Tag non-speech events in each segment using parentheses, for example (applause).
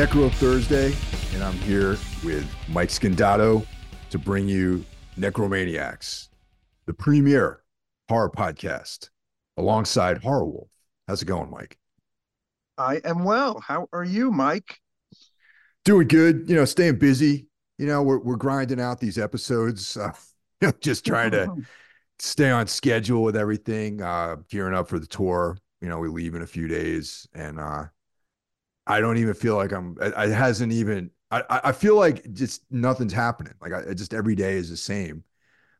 Necro Thursday, and I'm here with Mike Scandato to bring you Necromaniacs, the premier horror podcast, alongside Horror Wolf. How's it going, Mike? I am well. How are you, Mike? Doing good. You know, staying busy. You know, we're we're grinding out these episodes. Uh, you know, just trying to (laughs) stay on schedule with everything. Uh, gearing up for the tour. You know, we leave in a few days, and uh, I don't even feel like I'm. It, it hasn't even. I I feel like just nothing's happening. Like I just every day is the same.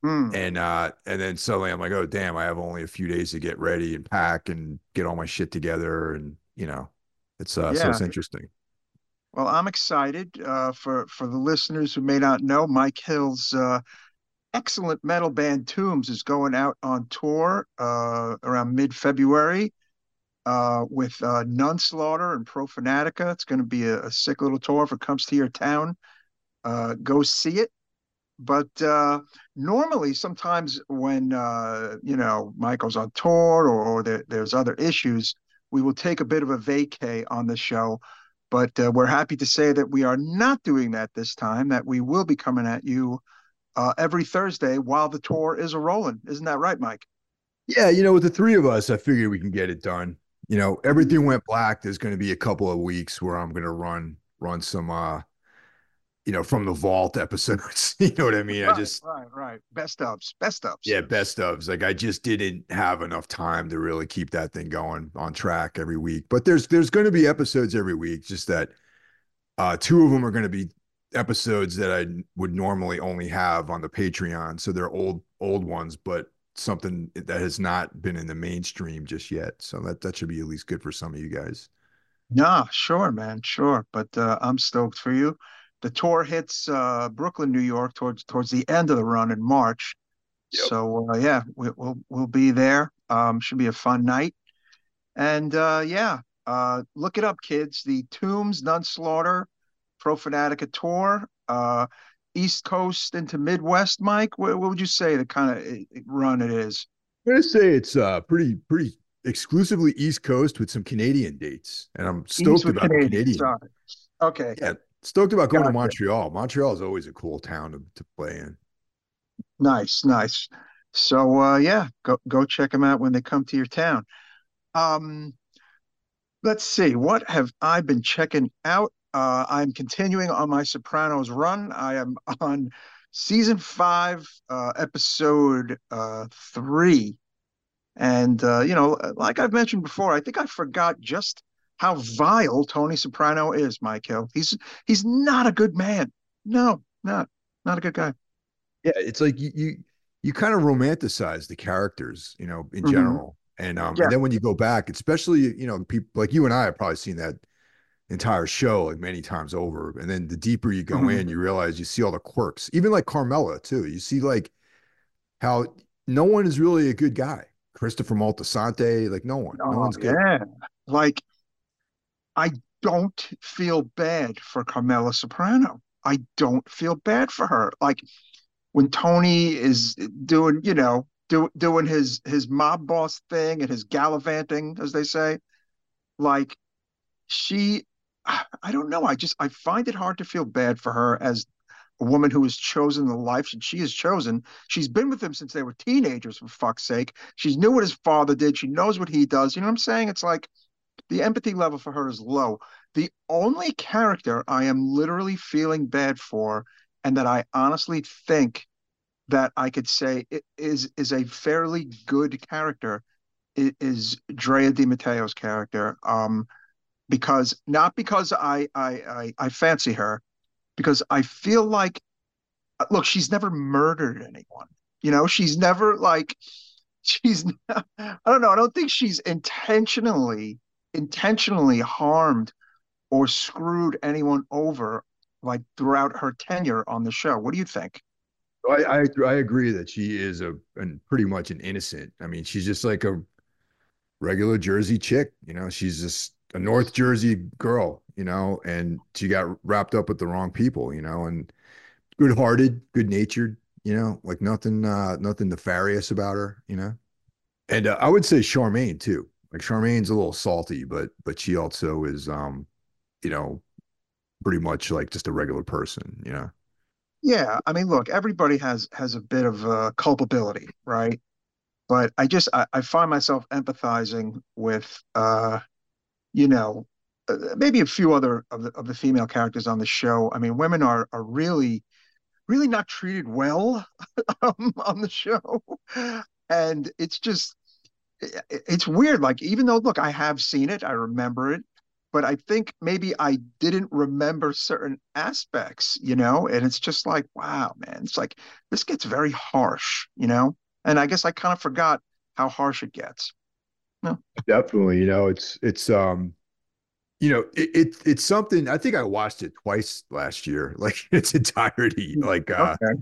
Hmm. And uh, and then suddenly I'm like, oh damn, I have only a few days to get ready and pack and get all my shit together, and you know, it's uh, so it's interesting. Well, I'm excited uh, for for the listeners who may not know. Mike Hill's uh, excellent metal band Tombs is going out on tour uh, around mid-February uh, with uh, Nunslaughter and Profanatica. It's going to be a, a sick little tour. If it comes to your town, uh, go see it. But uh, normally, sometimes when uh, you know Michael's on tour or, or there, there's other issues, we will take a bit of a vacay on the show. But uh, we're happy to say that we are not doing that this time. That we will be coming at you uh, every Thursday while the tour is a rolling. Isn't that right, Mike? Yeah, you know, with the three of us, I figure we can get it done. You know, everything went black. There's going to be a couple of weeks where I'm going to run run some uh you know, from the vault (laughs) episodes. you know what I mean? I just right, right. Best ofs, best ofs. yeah, best ofs. Like I just didn't have enough time to really keep that thing going on track every week. But there's there's going to be episodes every week. Just that uh two of them are going to be episodes that I would normally only have on the Patreon. So they're old old ones, but something that has not been in the mainstream just yet. So that that should be at least good for some of you guys. Nah, sure, man, sure. But uh, I'm stoked for you. The tour hits uh, Brooklyn, New York, towards towards the end of the run in March. Yep. So uh, yeah, we, we'll we'll be there. Um, should be a fun night. And uh, yeah, uh, look it up, kids. The Tombs nun Nunslaughter Profanatica tour, uh, East Coast into Midwest. Mike, what, what would you say the kind of run it is? I'm gonna say it's uh pretty pretty exclusively East Coast with some Canadian dates, and I'm stoked about. Canadian. All right. Okay. Yeah, stoked about going to Montreal. Montreal is always a cool town to, to play in. Nice, nice. So uh yeah, go go check them out when they come to your town. Um let's see, what have I been checking out? Uh I'm continuing on my Sopranos run. I am (laughs) on season 5, uh episode uh 3. And uh you know, like I've mentioned before, I think I forgot just how vile Tony Soprano is, Michael. He's he's not a good man. No, not not a good guy. Yeah, it's like you you, you kind of romanticize the characters, you know, in Mhm. general. And um Yeah. and then when you go back, especially, you know, people like you and I have probably seen that entire show like many times over. And then the deeper you go Mhm. in, you realize you see all the quirks. Even like Carmela too. You see like how no one is really a good guy. Christopher Moltisanti, like no one. No Oh, one's good. yeah. Like, I don't feel bad for Carmela Soprano. I don't feel bad for her. Like when Tony is doing, you know, do, doing his his mob boss thing and his gallivanting, as they say, like she, I don't know. I just I find it hard to feel bad for her as a woman who has chosen the life she has chosen. She's been with him since they were teenagers, for fuck's sake. She knew what his father did. She knows what he does. You know what I'm saying? It's like the empathy level for her is low. The only character I am literally feeling bad for, and that I honestly think that I could say is is a fairly good character, is Drea de Matteo's character. Um, because not because I I I, I fancy her, because I feel like uh, look, she's never murdered anyone. You know, she's never like (laughs) she's not, (laughs) I don't know, I don't think she's intentionally intentionally harmed or screwed anyone over like throughout her tenure on the show. What do you think? I, I I agree that she is a and pretty much an innocent. I mean, she's just like a regular Jersey chick, you know. She's just a North Jersey girl, you know, and she got wrapped up with the wrong people, you know, and good-hearted, good-natured, you know, like nothing uh nothing nefarious about her, you know. And uh, I would say Charmaine too. Like Charmaine's a little salty, but but she also is um, you know, pretty much like just a regular person, you know? Yeah, I mean, look, everybody has has a bit of uh, culpability, right? But I just I, I find myself empathizing with uh, you know, uh, maybe a few other of the of the female characters on the show. I mean, women are are really really not treated well (laughs) um, on the show, and it's just it's weird. Like even though look, I have seen it, I remember it, but I think maybe I didn't remember certain aspects, you know, and it's just like, wow, man, it's like this gets very harsh, you know, and I guess I kind of forgot how harsh it gets. No. Definitely, you know, it's it's um you know, it, it, it's something I think I watched it twice last year, (laughs) like its entirety. Hmm, like uh okay.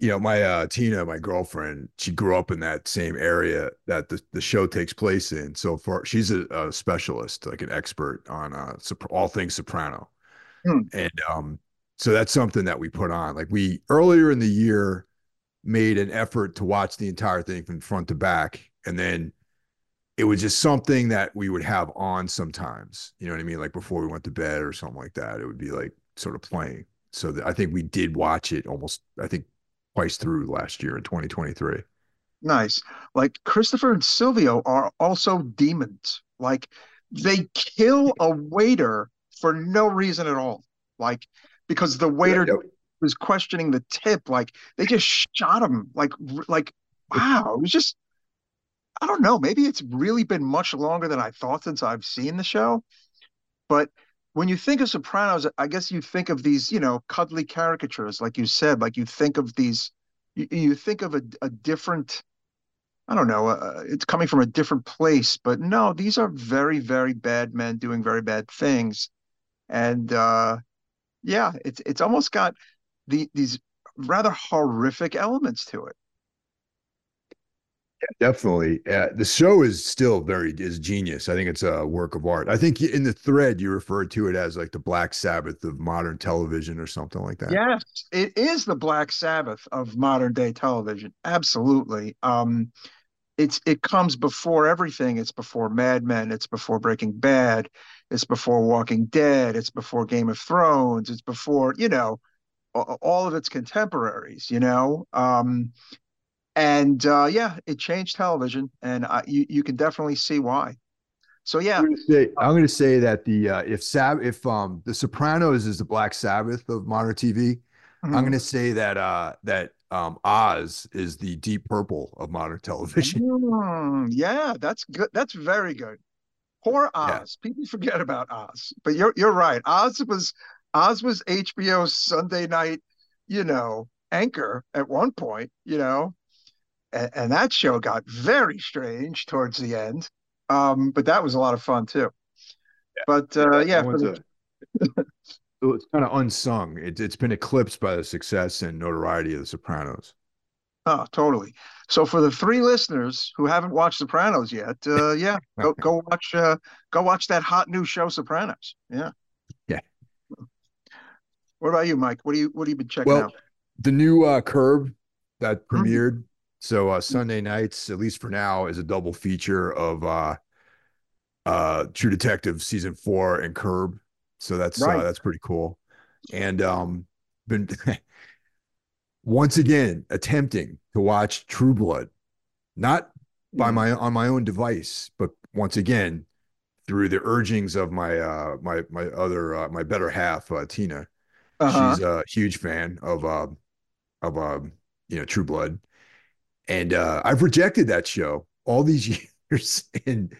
you know, my uh Tina, my girlfriend, she grew up in that same area that the, the show takes place in. So for she's a, a specialist, like an expert on uh all things soprano. Hmm. And um so that's something that we put on. Like we earlier in the year made an effort to watch the entire thing from front to back and then it was just something that we would have on sometimes. You know what I mean? Like before we went to bed or something like that. It would be like sort of playing. So I think we did watch it almost, I think, twice through last year in 2023. Nice. Like Christopher and Silvio are also demons. Like they kill (laughs) a waiter for no reason at all. Like because the waiter yeah, yeah. was questioning the tip. Like they just shot him. Like like wow. It was just I don't know. Maybe it's really been much longer than I thought since I've seen the show. But when you think of Sopranos, I guess you think of these, you know, cuddly caricatures, like you said. Like you think of these, you, you think of a, a different, I don't know, uh, it's coming from a different place. But no, these are very, very bad men doing very bad things. And uh, yeah, it's it's almost got the, these rather horrific elements to it. Yeah, definitely. Uh, the show is still very is genius. I think it's a work of art. I think in the thread you referred to it as like the Black Sabbath of modern television or something like that. Yes, it is the Black Sabbath of modern day television. Absolutely. Um, it's it comes before everything. It's before Mad Men. It's before Breaking Bad. It's before Walking Dead. It's before Game of Thrones. It's before you know all of its contemporaries. You know. Um, and uh, yeah, it changed television, and I, you you can definitely see why. So yeah, I'm going to say, going to say that the uh, if Sab if um the Sopranos is the Black Sabbath of modern TV, mm-hmm. I'm going to say that uh that um Oz is the Deep Purple of modern television. Mm, yeah, that's good. That's very good. Poor Oz. Yeah. People forget about Oz, but you're you're right. Oz was Oz was HBO's Sunday night, you know, anchor at one point. You know, and, and that show got very strange towards the end. Um, but that was a lot of fun too. Yeah. But uh, yeah, the... (laughs) it's kind of unsung. It, it's been eclipsed by the success and notoriety of The Sopranos. Oh, totally. So for the three listeners who haven't watched Sopranos yet, uh, (laughs) yeah, go go watch uh, go watch that hot new show, Sopranos. Yeah. Yeah. What about you, Mike? What do you what have you been checking well, out? The new uh, Curb that mm-hmm. premiered. So uh, Sunday nights, at least for now, is a double feature of uh, uh, True Detective season four and Curb. So that's uh, right. uh, that's pretty cool. And um, been (laughs) once again attempting to watch True Blood, not by mm. my on my own device, but once again through the urgings of my uh my my other uh, my better half uh, Tina. Uh-huh. She's a huge fan of uh of um you know True Blood and uh, I've rejected that show all these (laughs) years, and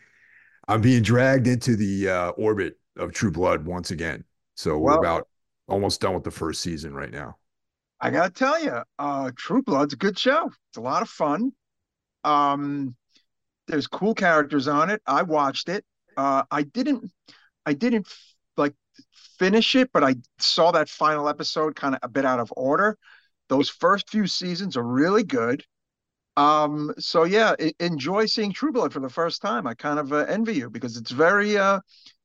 I'm being dragged into the uh, orbit of True Blood once again. So we're about almost done with the first season right now. I gotta tell you, uh, True Blood's a good show. It's a lot of fun. Um, there's cool characters on it. I watched it. Uh, I didn't, I didn't like finish it, but I saw that final episode kind of a bit out of order. Those first few seasons are really good. Um, so yeah, enjoy seeing True Blood for the first time. I kind of uh, envy you because it's very, uh,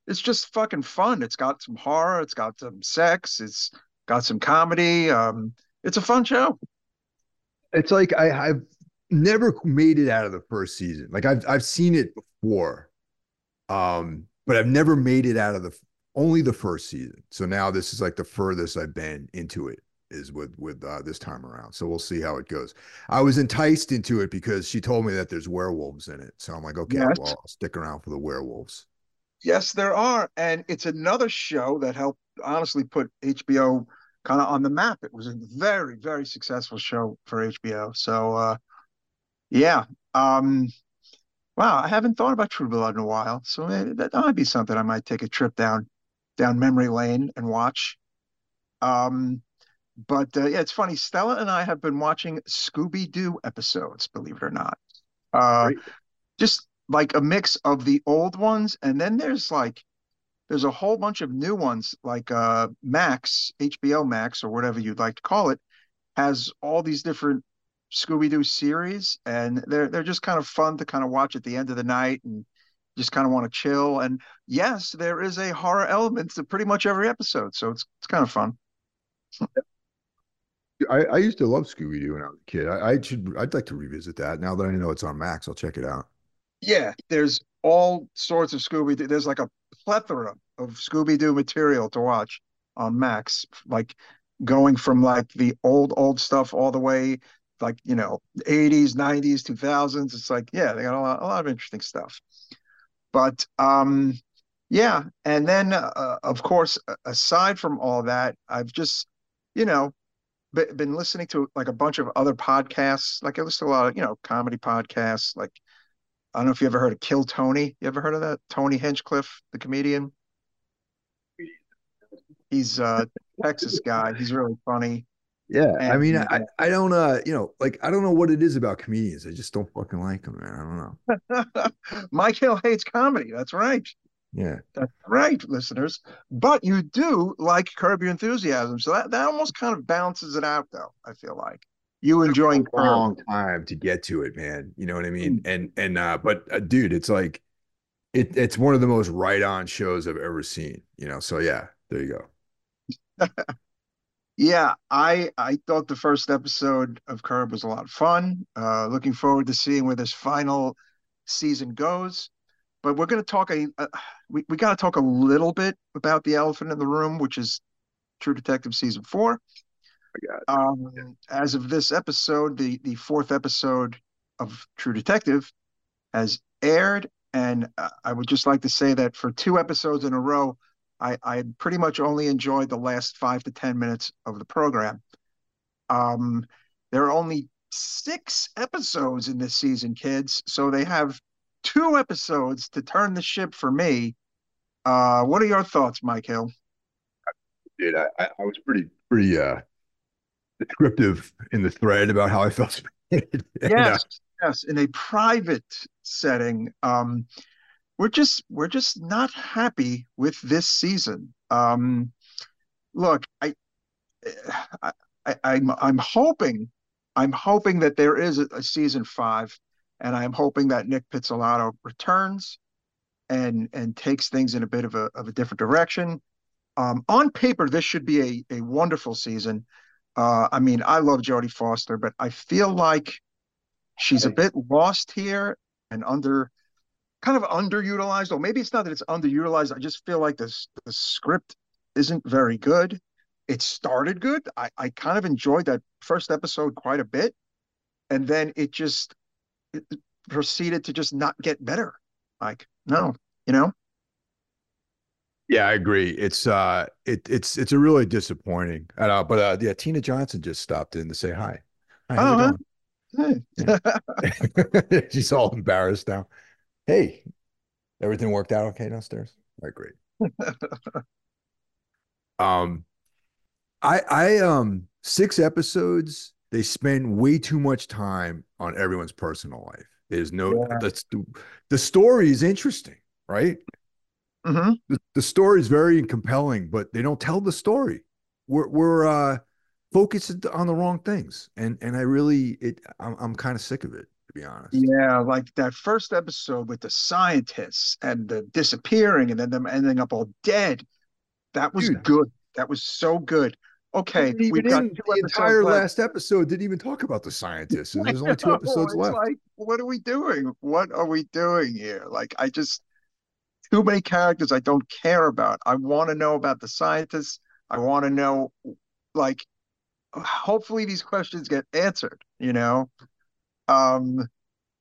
it's just fucking fun. It's got some horror, it's got some sex, it's got some comedy. Um, it's a fun show. It's like I, I've never made it out of the first season. Like I've I've seen it before, um, but I've never made it out of the only the first season. So now this is like the furthest I've been into it is with with uh, this time around. So we'll see how it goes. I was enticed into it because she told me that there's werewolves in it. So I'm like, okay, Yes. well, I'll stick around for the werewolves. Yes, there are. And it's another show that helped honestly put HBO kind of on the map. It was a very, very successful show for HBO. So uh yeah. Um wow, I haven't thought about True Blood in a while. So maybe that, that might be something I might take a trip down down memory lane and watch. Um but uh, yeah, it's funny. Stella and I have been watching Scooby-Doo episodes, believe it or not. Uh just like a mix of the old ones and then there's like there's a whole bunch of new ones like uh Max, HBO Max or whatever you'd like to call it, has all these different Scooby-Doo series and they're they're just kind of fun to kind of watch at the end of the night and just kind of want to chill. And yes, there is a horror element to pretty much every episode, so it's it's kind of fun. I, I used to love Scooby Doo when I was a kid. I, I should I'd like to revisit that now that I know it's on Max. I'll check it out. Yeah, there's all sorts of Scooby. Doo. There's like a plethora of Scooby-Doo material to watch on Max, like going from like the old old stuff all the way like you know 80s, 90s, 2000s. It's like yeah, they got a lot, a lot of interesting stuff. But um, yeah, and then uh, of course, aside from all that, I've just you know been listening to like a bunch of other podcasts. Like I listen to a lot of you know comedy podcasts, like. I don't know if you ever heard of Kill Tony. You ever heard of that? Tony Hinchcliffe, the comedian. He's a Texas guy. He's really funny. Yeah, I mean, I I don't uh, you know, like I don't know what it is about comedians. I just don't fucking like them, man. I don't know. (laughs) Mike Hill hates comedy. That's right. Yeah. That's right, listeners. But you do like Curb Your Enthusiasm. So that, that almost kind of balances it out, though, I feel like. You enjoying a long time to get to it, man. You know what I mean? And and uh, but uh, dude, it's like it it's one of the most right on shows I've ever seen. You know, so yeah, there you go. (laughs) Yeah, I I thought the first episode of Curb was a lot of fun. Uh, looking forward to seeing where this final season goes. But we're going to talk a uh, we we got to talk a little bit about the elephant in the room, which is True Detective season four. Um, as of this episode, the the fourth episode of True Detective has aired, and uh, I would just like to say that for two episodes in a row, I, I pretty much only enjoyed the last five to ten minutes of the program. Um, there are only six episodes in this season, kids, so they have two episodes to turn the ship for me. Uh, what are your thoughts, Mike Hill? Dude, I, I was pretty pretty uh descriptive in the thread about how I felt. (laughs) And, uh, Yes, yes, in a private setting. Um, we're just we're just not happy with this season. Um, look, I, I, I I'm I'm hoping I'm hoping that there is a, a season five, and I'm hoping that Nic Pizzolatto returns and and takes things in a bit of a of a different direction. Um, on paper, this should be a a wonderful season. Uh, I mean, I love Jodie Foster, but I feel like she's a bit lost here and under kind of underutilized or maybe it's not that it's underutilized. I just feel like this the script isn't very good. It started good. I, I kind of enjoyed that first episode quite a bit. And then it just proceeded to just not get better like no you know Yeah, I agree. It's uh it it's it's a really disappointing. Uh, but uh yeah, Tina Johnson just stopped in to say hi. Hi, Oh, it going? (laughs) (laughs) She's all embarrassed now. Hey, everything worked out okay downstairs? All right, great. (laughs) Um, I I um six episodes. They spend way too much time on everyone's personal life. There's no Yeah. that's the the story is interesting, right? Mhm. The, the story is very compelling, but they don't tell the story. We're we're uh focused on the wrong things, and and I really it I'm I'm kind of sick of it to be honest. Yeah, like that first episode with the scientists and the disappearing and then them ending up all dead. That was Dude. good. That was so good. Okay, we've got the entire left. last episode didn't even talk about the scientists, there's only two episodes left. like, what are we doing? What are we doing here? Like, I just, too many characters I don't care about. I want to know about the scientists. I want to know, like, hopefully these questions get answered, you know? Um,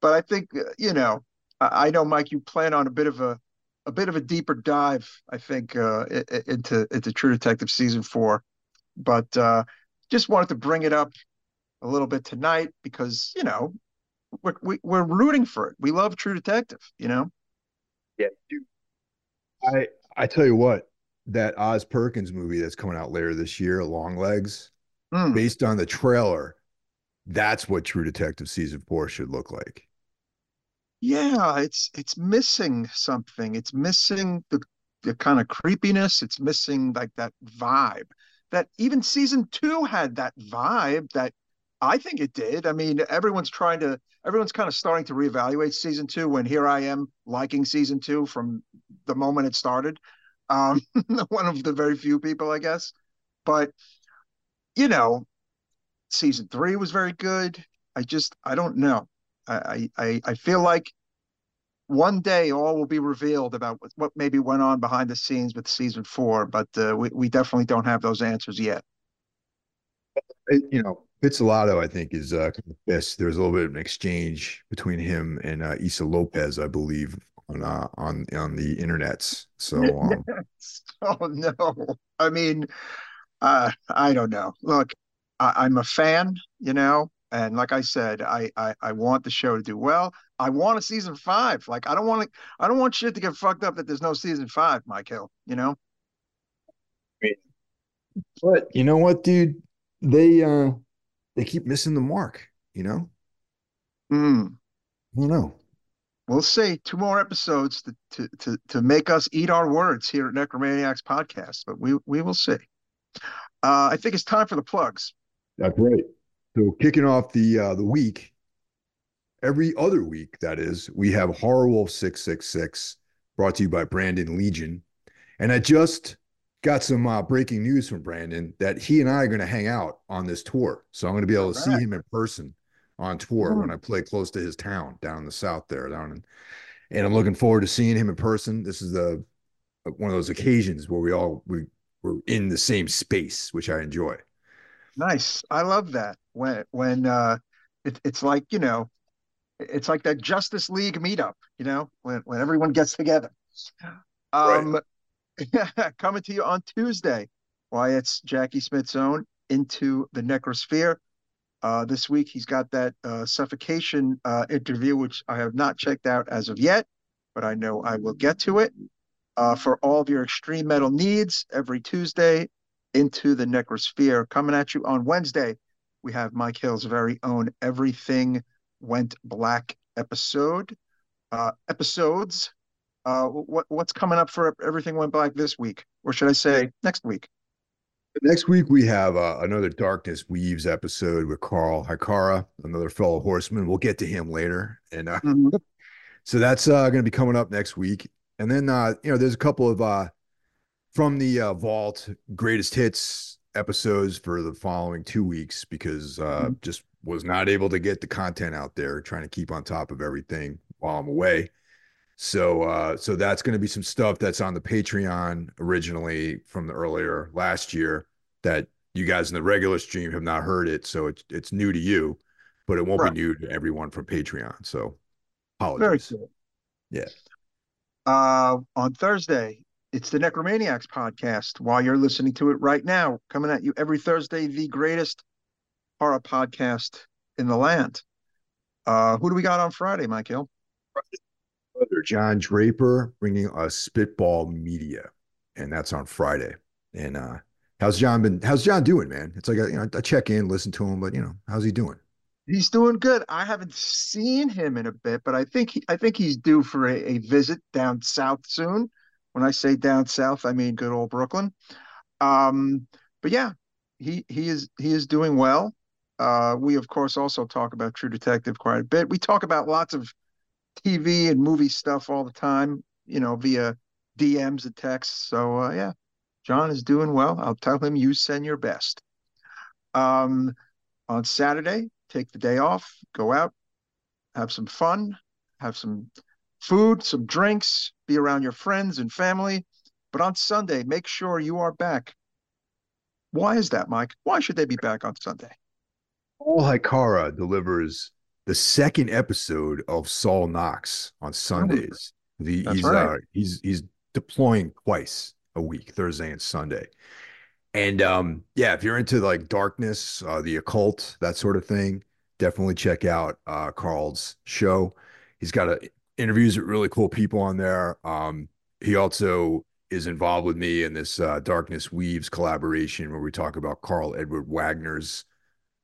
but I think, you know, I, I know, Mike, you plan on a bit of a, a bit of a deeper dive, I think, uh, into into True Detective season four. But uh, just wanted to bring it up a little bit tonight because you know we're we, are we are rooting for it. We love True Detective, you know. Yeah, dude. I I tell you what, that Oz Perkins movie that's coming out later this year, Longlegs, mm. based on the trailer, that's what True Detective season four should look like. Yeah, it's it's missing something. It's missing the the kind of creepiness. It's missing like that vibe that even season two had that vibe that I think it did. I mean, everyone's trying to, everyone's kind of starting to reevaluate season two. When here I am liking season two from the moment it started. Um, (laughs) one of the very few people, I guess. But you know, season three was very good. I just, I don't know. I, I, I feel like one day all will be revealed about what maybe went on behind the scenes with season four, but uh, we, we definitely don't have those answers yet. You know, Pizzolatto, I think, is uh, yes. There's a little bit of an exchange between him and uh, Issa Lopez, I believe, on uh, on on the internets. So, (laughs) um... (laughs) oh no, I mean, uh, I don't know. Look, I, I'm a fan, you know, and like I said, I, I I want the show to do well. I want a season five. Like I don't want to. I don't want shit to get fucked up that there's no season five, Mike Hill. You know. But you know what, dude? They uh they keep missing the mark, you know? Mm. I don't know. We'll see. Two more episodes to, to, to, to make us eat our words here at Necromaniacs Podcast, but we, we will see. Uh, I think it's time for the plugs. That's right. So kicking off the uh, the week, every other week, that is, we have Horror Wolf 666 brought to you by Brandon Legion. And I just got some uh, breaking news from Brandon that he and I are going to hang out on this tour. So I'm going to be able All to right. see him in person on tour mm-hmm. when I play close to his town down in the south there, down in, and I'm looking forward to seeing him in person. This is the one of those occasions where we all we we're in the same space, which I enjoy. Nice, I love that when when uh, it, it's like you know, it's like that Justice League meetup, you know, when when everyone gets together. Um, right. (laughs) coming to you on Tuesday. Why it's Jackie Smith's own into the necrosphere. Uh, this week he's got that uh, suffocation uh, interview, which I have not checked out as of yet, but I know I will get to it. Uh, for all of your extreme metal needs, every Tuesday into the necrosphere. Coming at you on Wednesday, we have Mike Hill's very own Everything Went Black episode. Uh, episodes uh, what what's coming up for everything went black this week, or should I say next week? Next week we have uh, another Darkness Weaves episode with Carl Hikara, another fellow horseman. We'll get to him later, and uh, mm-hmm. so that's uh, going to be coming up next week. And then uh, you know, there's a couple of uh, from the uh, vault greatest hits episodes for the following two weeks because uh, mm-hmm. just was not able to get the content out there, trying to keep on top of everything while I'm away. So uh, so that's going to be some stuff that's on the Patreon originally from the earlier last year that you guys in the regular stream have not heard it. So it's it's new to you, but it won't right. be new to everyone from Patreon. So apologies. Very cool. Yeah. Uh, on Thursday, it's the Necromaniacs podcast. While you're listening to it right now, coming at you every Thursday, the greatest horror podcast in the land. Uh, who do we got on Friday, Michael? brother John Draper bringing us Spitball Media, and that's on Friday. And uh, how's John been? How's John doing, man? It's like a, you know, I check in, listen to him, but you know, how's he doing? He's doing good. I haven't seen him in a bit, but I think he, I think he's due for a, a visit down south soon. When I say down south, I mean good old Brooklyn. Um, but yeah, he he is he is doing well. Uh, we of course also talk about True Detective quite a bit. We talk about lots of TV and movie stuff all the time, you know, via DMs and texts. So uh, yeah, John is doing well. I'll tell him you send your best. Um, on Saturday, take the day off, go out, have some fun, have some food, some drinks, be around your friends and family. But on Sunday, make sure you are back. Why is that, Mike? Why should they be back on Sunday? Paul Hikara delivers the second episode of Saul Knox on Sundays. The, he's right. uh, he's he's deploying twice a week, Thursday and Sunday. And um, yeah, if you're into like darkness, uh, the occult, that sort of thing, definitely check out uh, Carl's show. He's got a, interviews with really cool people on there. Um, he also is involved with me in this uh, Darkness Weaves collaboration where we talk about Karl Edward Wagner's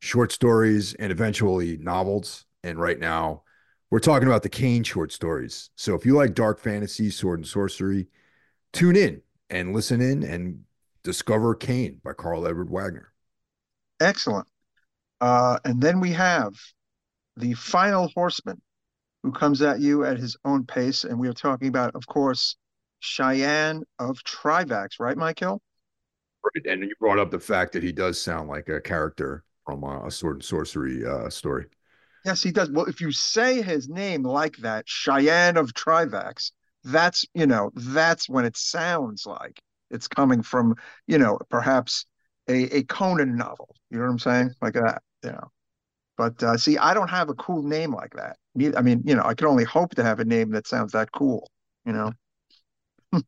short stories and eventually novels. And right now, we're talking about the Kane short stories. So if you like dark fantasy, sword and sorcery, tune in and listen in and discover Kane by Karl Edward Wagner. Excellent. Uh, and then we have the final horseman who comes at you at his own pace. And we are talking about, of course, Cheyenne of Trivax, right, Michael? Right. And you brought up the fact that he does sound like a character from a, a sword and sorcery uh, story. Yes, he does. Well, if you say his name like that, Cheyenne of Trivax, that's, you know, that's when it sounds like it's coming from, you know, perhaps a, a Conan novel. You know what I'm saying? Like that, you know. But uh, see, I don't have a cool name like that. I mean, you know, I can only hope to have a name that sounds that cool, you know. (laughs)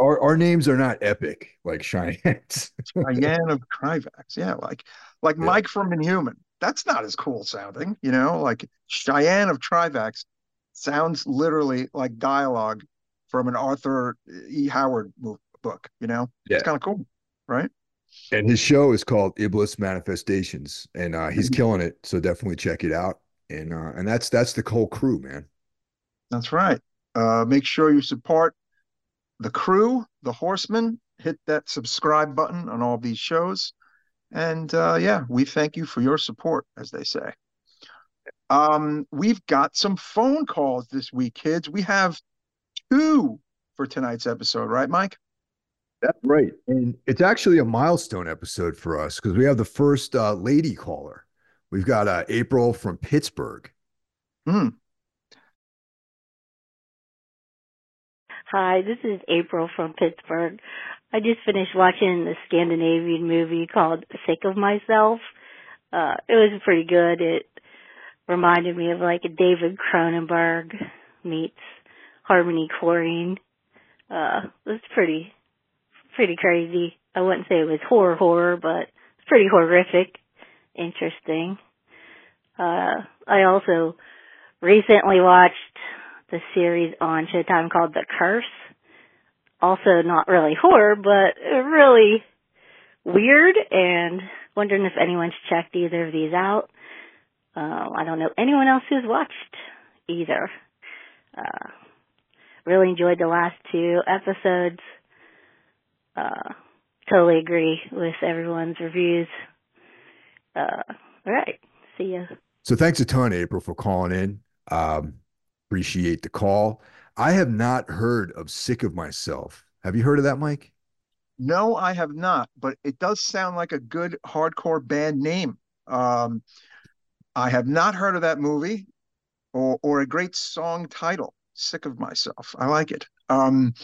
our, our names are not epic like Cheyenne's. (laughs) Cheyenne of Trivax. Yeah, like like yeah. Mike from Inhuman. That's not as cool sounding, you know, like Cheyenne of Trivax sounds literally like dialogue from an Arthur E. Howard book, you know? Yeah. It's kind of cool, right? And his show is called Iblis Manifestations, and uh, he's mm-hmm. killing it. So definitely check it out. And uh, and that's that's the whole crew, man. That's right. Uh, make sure you support the crew, the Horsemen. Hit that subscribe button on all these shows, and uh, yeah, we thank you for your support, as they say. Um, we've got some phone calls this week, kids. We have two for tonight's episode, right, Mike? That's right. And it's actually a milestone episode for us because we have the first uh, lady caller. We've got uh, April from Pittsburgh. Hmm. Hi, this is April from Pittsburgh. I just finished watching the Scandinavian movie called Sick of Myself. Uh, it was pretty good. It reminded me of like a David Cronenberg meets Harmony Korine. Uh, it was pretty pretty crazy. I wouldn't say it was horror horror, but it's pretty horrific, interesting. Uh, I also recently watched the series on Showtime called The Curse. Also not really horror, but really weird and wondering if anyone's checked either of these out. Uh, I don't know anyone else who's watched either. Uh, really enjoyed the last two episodes uh, totally agree with everyone's reviews. Uh, all right. See ya. So thanks a ton, April, for calling in. Um, appreciate the call. I have not heard of Sick of Myself. Have you heard of that, Mike? No, I have not, but it does sound like a good hardcore band name. Um, I have not heard of that movie or, or a great song title, Sick of Myself. I like it. Um,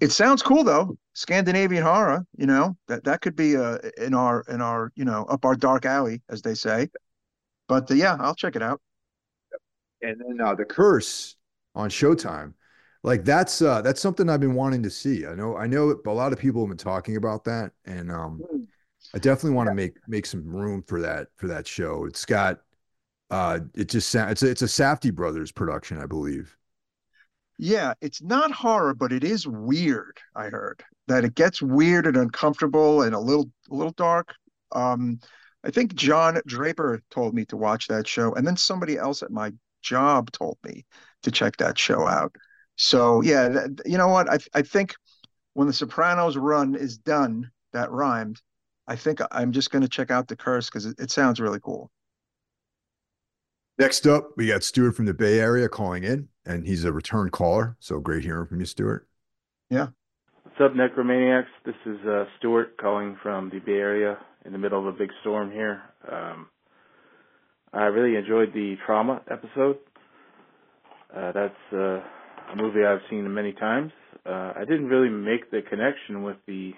it sounds cool though. Scandinavian horror, you know, that that could be uh, in our in our, you know, up our dark alley as they say. But uh, yeah, I'll check it out. And then uh, the curse on Showtime. Like that's uh that's something I've been wanting to see. I know I know a lot of people have been talking about that and um I definitely want to make make some room for that for that show. It's got uh it just sounds it's a, it's a Safdie brothers production, I believe. Yeah, it's not horror, but it is weird. I heard that it gets weird and uncomfortable and a little a little dark. Um, I think John Draper told me to watch that show, and then somebody else at my job told me to check that show out. So yeah, that, you know what? I I think when the Sopranos run is done, that rhymed. I think I'm just going to check out the Curse because it, it sounds really cool. Next up, we got Stuart from the Bay Area calling in, and he's a return caller. So great hearing from you, Stuart. Yeah. What's up, Necromaniacs? This is uh, Stuart calling from the Bay Area in the middle of a big storm here. Um, I really enjoyed the trauma episode. Uh, that's uh, a movie I've seen many times. Uh, I didn't really make the connection with the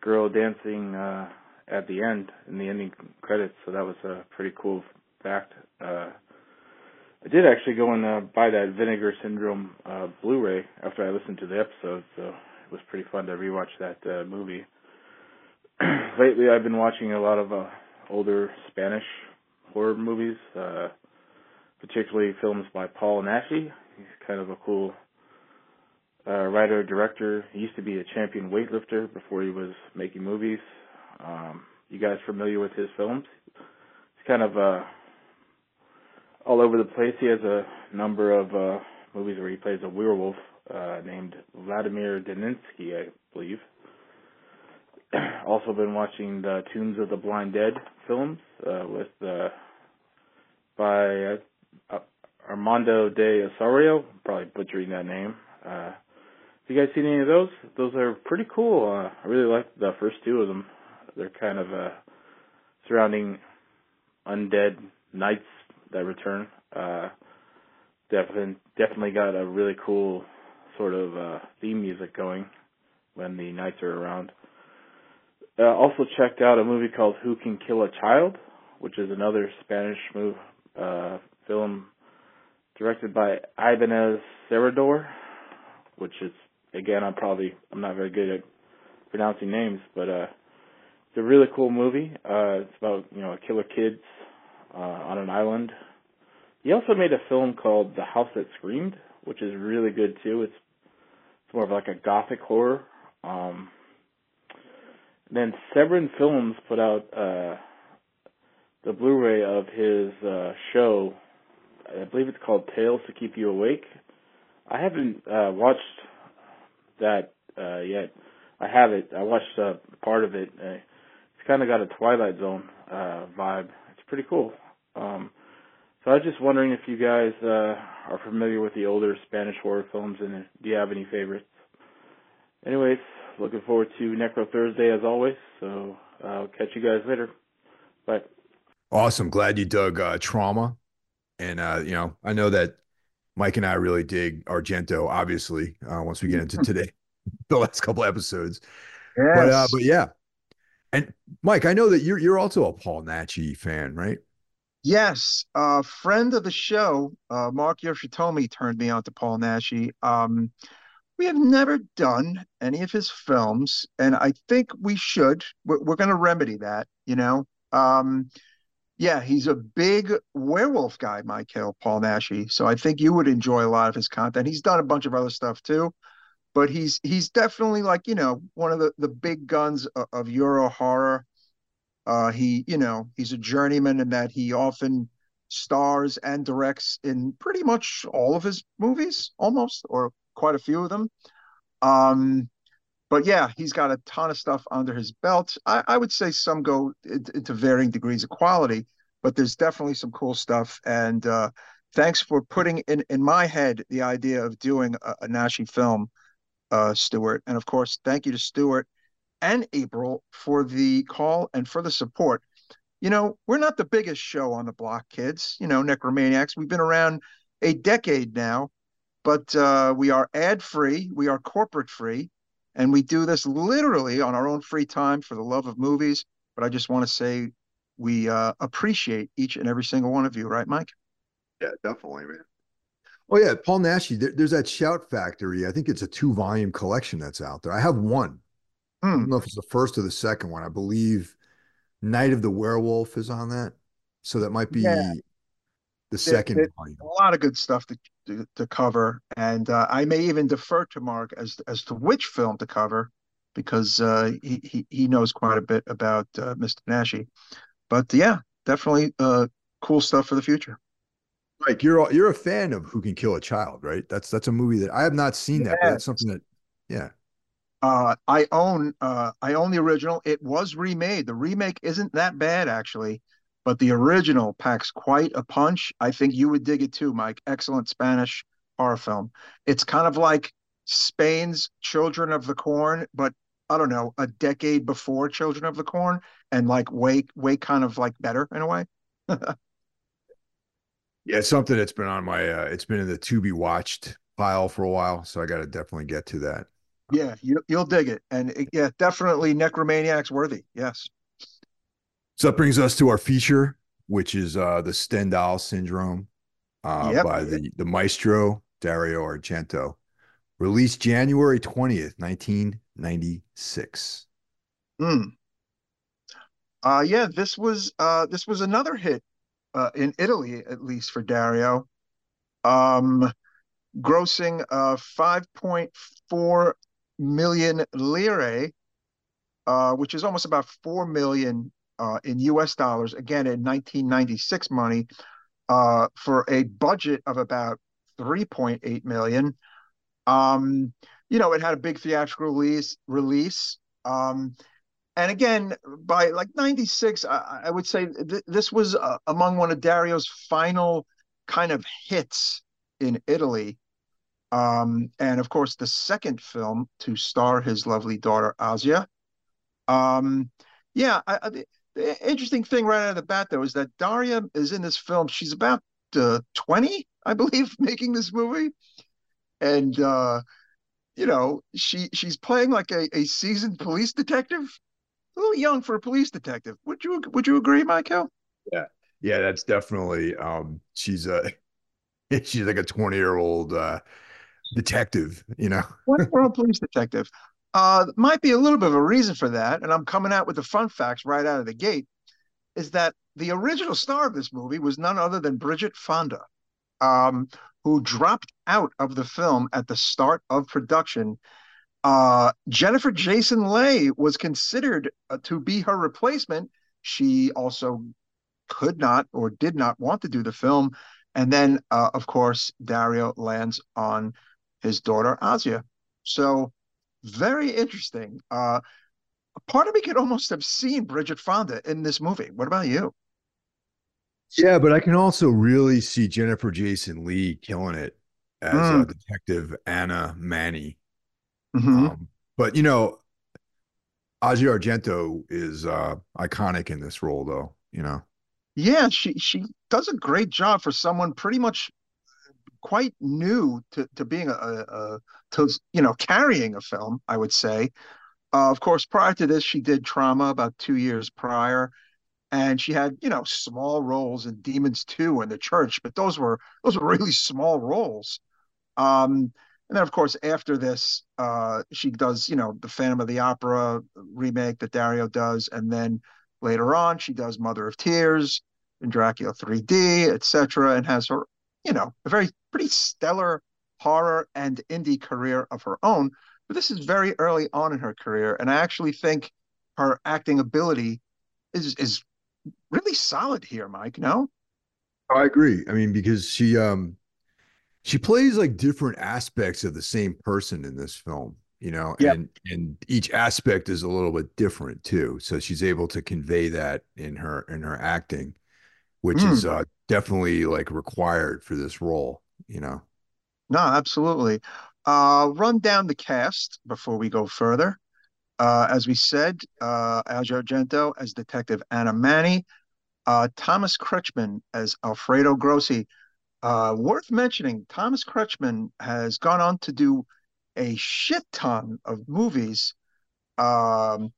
girl dancing uh, at the end in the ending credits, so that was a pretty cool fact. Uh, I did actually go and uh, buy that Vinegar Syndrome uh, Blu-ray after I listened to the episode, so it was pretty fun to rewatch that uh, movie. (clears throat) Lately, I've been watching a lot of uh, older Spanish horror movies, uh, particularly films by Paul Naschy. He's kind of a cool uh, writer director. He used to be a champion weightlifter before he was making movies. Um, you guys familiar with his films? He's kind of uh, all over the place. He has a number of uh, movies where he plays a werewolf uh, named Vladimir Daninsky, I believe. (clears throat) also been watching the Tombs of the Blind Dead films uh, with uh, by uh, Armando de Ossorio. Probably butchering that name. Uh, have you guys seen any of those? Those are pretty cool. Uh, I really like the first two of them. They're kind of uh, surrounding undead knights that return. Uh, definitely, definitely got a really cool sort of uh, theme music going when the knights are around. Uh, also checked out a movie called Who Can Kill a Child, which is another Spanish move, uh, film directed by Ibanez Serrador, which is again I'm probably I'm not very good at pronouncing names, but uh, it's a really cool movie. Uh, it's about you know a killer kids uh, on an island. He also made a film called The House That Screamed, which is really good too. It's it's more of like a gothic horror. Um, then Severin Films put out uh, the Blu-ray of his uh, show. I believe it's called Tales to Keep You Awake. I haven't uh, watched that uh, yet. I have it. I watched uh, part of it. Uh, it's kind of got a Twilight Zone uh, vibe. It's pretty cool. Um, so I was just wondering if you guys uh, are familiar with the older Spanish horror films, and do you have any favorites? Anyways, looking forward to Necro Thursday as always. So I'll catch you guys later. Bye. Awesome. Glad you dug uh, trauma. And, uh, you know, I know that Mike and I really dig Argento, obviously, uh, once we get into (laughs) today, (laughs) the last couple episodes. Yes. But, uh, but yeah. And Mike, I know that you're, you're also a Paul Naschy fan, right? Yes, a friend of the show, uh, Mark Yoshitomi, turned me on to Paul Naschy. Um, we have never done any of his films, and I think we should. We're, we're going to remedy that, you know. Um, yeah, he's a big werewolf guy, Mike Hill, Paul Naschy. So I think you would enjoy a lot of his content. He's done a bunch of other stuff too, but he's he's definitely like you know one of the the big guns of, of Euro horror. Uh, he you know he's a journeyman in that he often stars and directs in pretty much all of his movies, almost or quite a few of them. Um, but yeah, he's got a ton of stuff under his belt. I, I would say some go into varying degrees of quality, but there's definitely some cool stuff. And uh, thanks for putting in in my head the idea of doing a, a Naschy film, uh. And of course, thank you to Stuart and April for the call and for the support. You know, we're not the biggest show on the block, kids. You know, Necromaniacs. We've been around a decade now, but uh, we are ad free, we are corporate free, and we do this literally on our own free time for the love of movies. But I just want to say we uh, appreciate each and every single one of you, right, Mike? Yeah, definitely, man. Oh yeah, Paul Naschy. There, there's that Shout Factory. I think it's a two volume collection that's out there. I have one. Hmm. I don't know if it's the first or the second one. I believe Night of the Werewolf is on that, so that might be yeah. the second it, volume. A lot of good stuff to to, to cover, and uh, I may even defer to Mark as as to which film to cover, because uh, he, he he knows quite a bit about uh, Mr. Naschy. But yeah, definitely uh, cool stuff for the future. Mike, you're you're a fan of Who Can Kill a Child, right? That's that's a movie that I have not seen that, but it's something that yeah. Uh, I own uh, I own the original. It was remade. The remake isn't that bad actually but the original packs quite a punch. I think you would dig it too, Mike. Excellent Spanish horror film. It's kind of like Spain's Children of the Corn, but I don't know, a decade before Children of the Corn, and like way, way kind of like better in a way. (laughs) Yeah, it's something that's been on my uh it's been in the to be watched pile for a while, so I got to definitely get to that. Yeah, you, you'll dig it, and it, yeah, definitely Necromaniacs worthy. Yes. So that brings us to our feature, which is uh the Stendhal syndrome uh Yep. by the the maestro Dario Argento, released January 20th, 1996. Mm. Uh, yeah, this was uh, this was another hit uh, in Italy, at least for Dario, um, grossing uh, 5.4 million lire, uh, which is almost about 4 million uh, in US dollars, again in 1996 money, uh, for a budget of about 3.8 million. Um, you know, it had a big theatrical release release. Um, and again, by like 96, I, I would say th- this was uh, among one of Dario's final kind of hits in Italy. Um, and of course, the second film to star his lovely daughter, Asia. Um, yeah, I, I, the interesting thing right out of the bat, though, is that Daria is in this film. She's about uh, 20, I believe, (laughs) making this movie. And, uh, you know, she she's playing like a, a seasoned police detective a little young for a police detective. Would you would you agree, Michael? Yeah. Yeah, that's definitely um she's a (laughs) she's like a 20 year old uh detective, you know. (laughs) World police detective. Uh, might be a little bit of a reason for that, and I'm coming out with the fun facts right out of the gate. Is that the original star of this movie was none other than Bridget Fonda, um, who dropped out of the film at the start of production. Uh, Jennifer Jason Leigh was considered uh, to be her replacement. She also could not or did not want to do the film. And then, uh, of course, Dario lands on his daughter, Asia. So, very interesting. Uh, part of me could almost have seen Bridget Fonda in this movie. What about you? Yeah, but I can also really see Jennifer Jason Leigh killing it as uh, Mm. Detective Anna Manni. Mhm. Um, but you know, Asia Argento is uh iconic in this role though, you know. Yeah, she she does a great job for someone pretty much quite new to to being a, a, to you know carrying a film. I would say. Uh, of course, prior to this, she did Trauma about two years prior, and she had you know small roles in Demons Two and The Church, but those were those were really small roles. Um, and then, of course, after this, uh, she does, you know, the Phantom of the Opera remake that Dario does, and then later on, she does Mother of Tears and Dracula 3D, etc., and has her, you know, a very pretty stellar horror and indie career of her own. But this is very early on in her career, and I actually think her acting ability is is really solid here, Mike. No? I agree. I mean, because she um she plays like different aspects of the same person in this film, you know, Yep. and and each aspect is a little bit different too. So she's able to convey that in her in her acting, which Mm. is uh definitely like required for this role, you know. No, absolutely. Uh, run down the cast before we go further. Uh, as we said, uh, Al Argento as Detective Anna Manni, uh, Thomas Kretschmann as Alfredo Grossi. Uh, worth mentioning, Thomas Kretschmann has gone on to do a shit ton of movies. Um,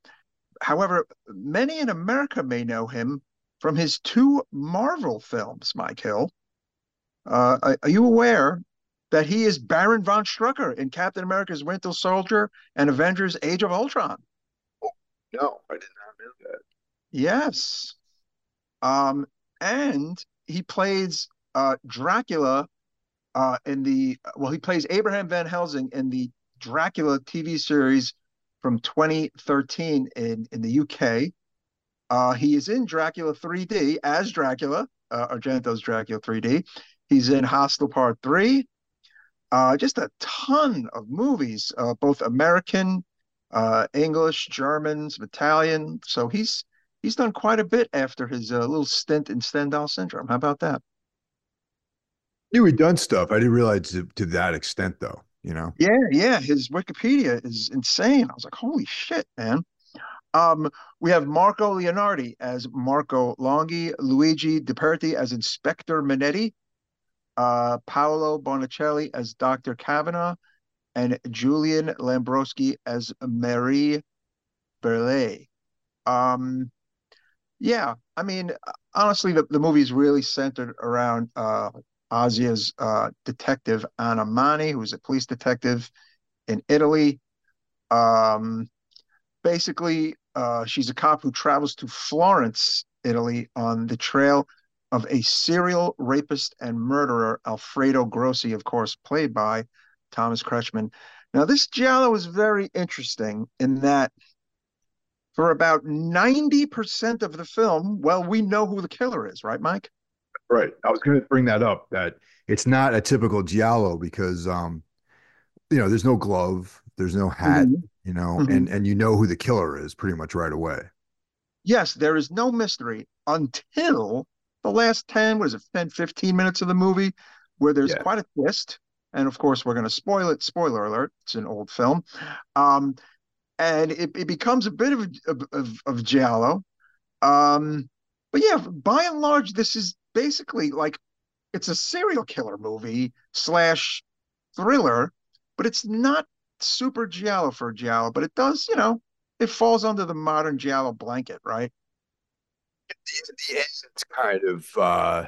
however, many in America may know him from his two Marvel films, Mike Hill. Uh, are, are you aware that he is Baron von Strucker in Captain America's Winter Soldier and Avengers Age of Ultron? Oh, No, I did not know that. Yes. Um, and he plays uh, Dracula uh, in the, well, he plays Abraham Van Helsing in the Dracula TV series from 2013 in, in the UK. Uh, he is in Dracula 3D as Dracula, uh, Argento's Dracula 3D. He's in Hostel Part 3. Uh, just a ton of movies, uh, both American, uh, English, Germans, Italian. So he's he's done quite a bit after his uh, little stint in Stendhal syndrome. How about that? Knew he'd done stuff. I didn't realize to, to that extent though, you know. Yeah, yeah. His Wikipedia is insane. I was like, holy shit, man. Um, we have Marco Leonardi as Marco Longhi, Luigi Diberti as Inspector Manetti, uh, Paolo Bonacelli as Dr. Cavanna, and Julian Lambrowski as Marie Berlet. Um, yeah, I mean, honestly, the, the movie is really centered around uh, Asia's uh, detective Anna Manni, who's a police detective in Italy. Um, basically, uh, she's a cop who travels to Florence, Italy, on the trail of a serial rapist and murderer, Alfredo Grossi, of course, played by Thomas Kretschmann. Now, this Giallo is very interesting in that for about 90% of the film, well, we know who the killer is, right, Mike? Right. I was going to bring that up that it's not a typical Giallo because, um, you know, there's no glove, there's no hat, mm-hmm. you know, mm-hmm. and, and you know who the killer is pretty much right away. Yes, there is no mystery until the last 10, what is it, 10, 15 minutes of the movie where there's yeah. quite a twist and of course we're going to spoil it. Spoiler alert: it's an old film, um, and it, it becomes a bit of of, of, of giallo. Um, but yeah, by and large, this is basically like it's a serial killer movie slash thriller, but it's not super giallo for giallo. But it does, you know, it falls under the modern giallo blanket, right? the, the end, it's kind of uh,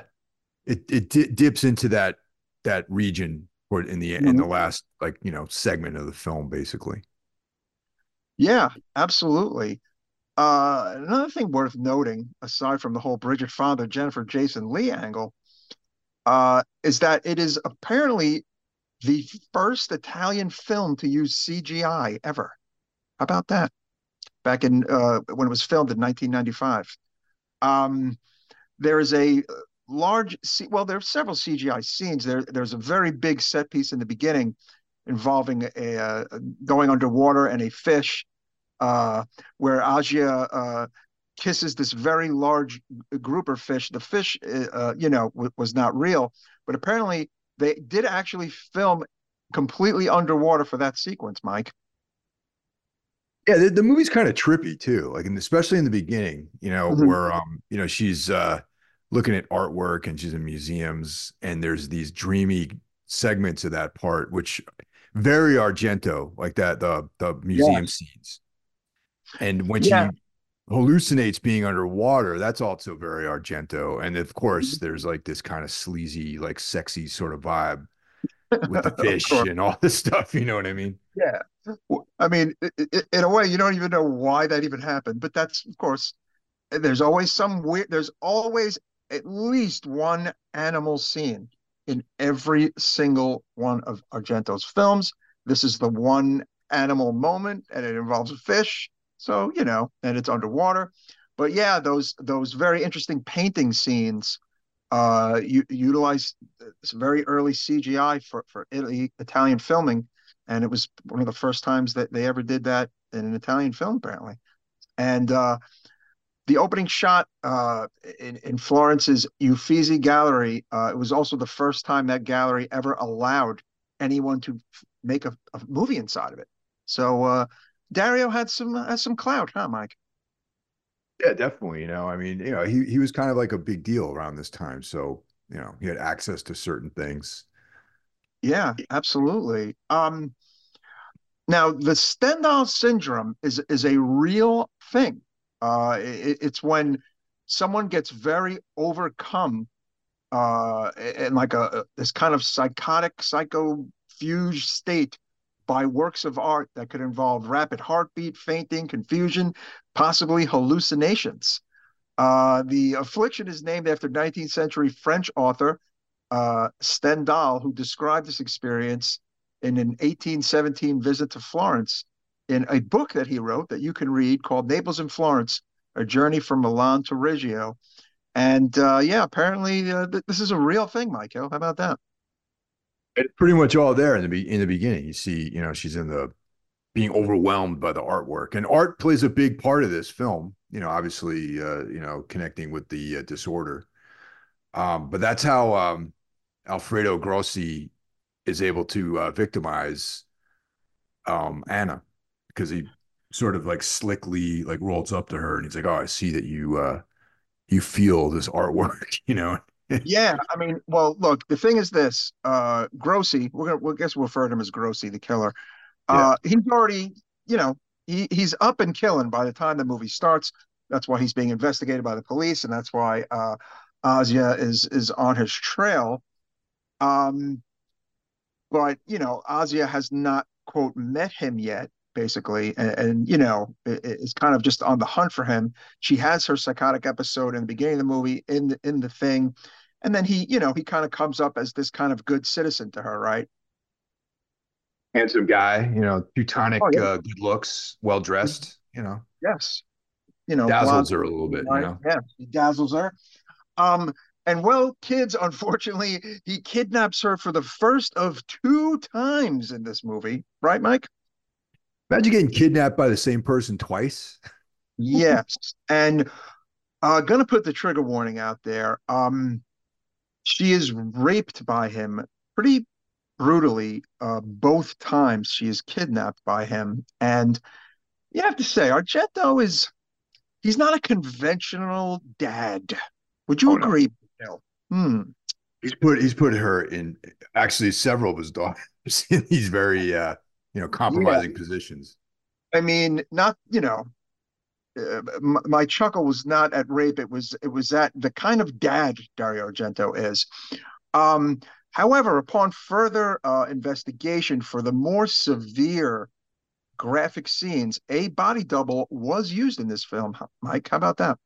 it it dips into that that region or in the in the mm-hmm. last like you know segment of the film basically yeah absolutely uh another thing worth noting aside from the whole bridget fonda jennifer jason Leigh angle uh is that it is apparently the first italian film to use cgi ever. How about that? Back in uh when it was filmed in 1995 um there is a large well there are several cgi scenes. There there's a very big set piece in the beginning involving a, going underwater and a fish uh, where asia uh, kisses this very large grouper fish. The fish uh, you know was not real but apparently they did actually film completely underwater for that sequence mike yeah the, the movie's kind of trippy too like and especially in the beginning you know mm-hmm. where um you know she's uh looking at artwork and she's in museums and there's these dreamy segments of that part which very argento like that the the museum scenes and when yeah. Hallucinates being underwater that's also very argento and of course mm-hmm. there's like this kind of sleazy like sexy sort of vibe with the (laughs) fish and all this stuff you know what i mean yeah i mean in a way you don't even know why that even happened but that's of course there's always some weird there's always at least one animal scene in every single one of Argento's films. This is the one animal moment, and it involves a fish. So you know, and it's underwater. But yeah, those those very interesting painting scenes uh, you, utilize some very early CGI for for Italy, Italian filming, and it was one of the first times that they ever did that in an Italian film, apparently. And uh, the opening shot uh, in, in, Florence's Uffizi Gallery, uh, it was also the first time that gallery ever allowed anyone to make a, a movie inside of it. So uh, Dario had some had some clout, huh, Mike? Yeah, definitely. You know, I mean, you know, he he was kind of like a big deal around this time, so you know, he had access to certain things. Yeah, absolutely. Um, now, the Stendhal syndrome is is a real thing. Uh, it, it's when someone gets very overcome uh, in like a this kind of psychotic, psychofuge state by works of art that could involve rapid heartbeat, fainting, confusion, possibly hallucinations. Uh, the affliction is named after 19th century French author uh, Stendhal, who described this experience in an 1817 visit to Florence in a book that he wrote that you can read called Naples and Florence, A Journey from Milan to Reggio. And uh, yeah, apparently uh, th- this is a real thing, Michael. How about that? It's pretty much all there in the be- in the beginning. You see, you know, she's in the being overwhelmed by the artwork, and art plays a big part of this film. You know, obviously, uh, you know, connecting with the uh, disorder. Um, but that's how um, Alfredo Grossi is able to uh, victimize um, Anna because he sort of like slickly like rolls up to her and he's like, "Oh, I see that you uh you feel this artwork," (laughs) you know. Yeah, I mean, well, look, the thing is this, uh Grossi, we're gonna we'll guess we'll refer to him as Grossi, the killer. Yeah. Uh he's already, you know, he he's up and killing by the time the movie starts. That's why he's being investigated by the police, and that's why uh Asia is is on his trail. Um, but you know, Asia has not quote met him yet, basically, and, and you know, is kind of just on the hunt for him. She has her psychotic episode in the beginning of the movie in the, in the thing, and then he, you know, he kind of comes up as this kind of good citizen to her, right? Handsome guy, you know, Teutonic, Oh yeah, uh, good looks, well dressed, you know, yes, you know, blonde, dazzles her a little bit, you know. Yeah, he dazzles her. Um, and well, kids, (laughs) unfortunately, he kidnaps her for the first of two times in this movie, right, Mike? Imagine getting kidnapped by the same person twice. Yes, and uh, gonna put the trigger warning out there. Um, she is raped by him pretty brutally uh, both times. She is kidnapped by him, and you have to say, Argento is he's not a conventional dad. Would you Oh no. agree, Bill? Hmm. He's put he's put her in actually several of his (laughs) daughters in these very uh you know Yeah, compromising positions. I mean, not you know, uh, m- my chuckle was not at rape. It was it was at the kind of dad Dario Argento is. Um, however, upon further uh, investigation for the more severe graphic scenes, a body double was used in this film. Mike, how about that?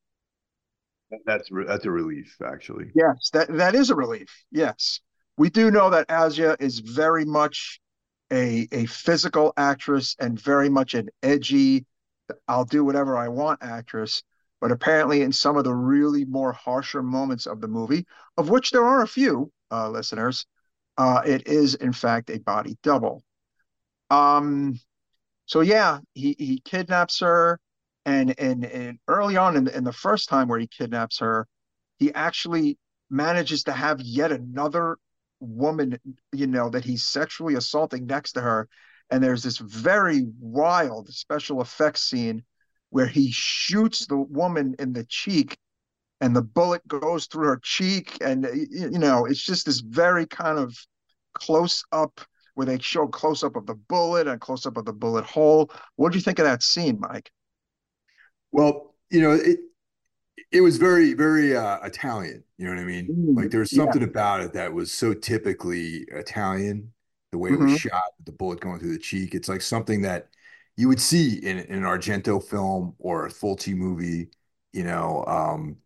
That's that's a relief, actually. Yes, that that is a relief. Yes, we do know that Asia is very much a a physical actress and very much an edgy, I'll do whatever I want actress. But apparently, in some of the really more harsher moments of the movie, of which there are a few, uh, listeners, uh, it is in fact a body double. Um, so yeah, he he kidnaps her, and and and early on in in the first time where he kidnaps her, he actually manages to have yet another woman, you know, that he's sexually assaulting next to her. And there's this very wild special effects scene where he shoots the woman in the cheek and the bullet goes through her cheek. And, you know, it's just this very kind of close up where they show close up of the bullet and close up of the bullet hole. What do you think of that scene, Mike? Well, you know, it it was very, very uh Italian, you know what I mean? Like Mm, there was yeah. something about it that was so typically Italian, the way it was hmm shot, with the bullet going through the cheek. It's like something that you would see in, in an Argento film or a Fulci movie, you know. Um,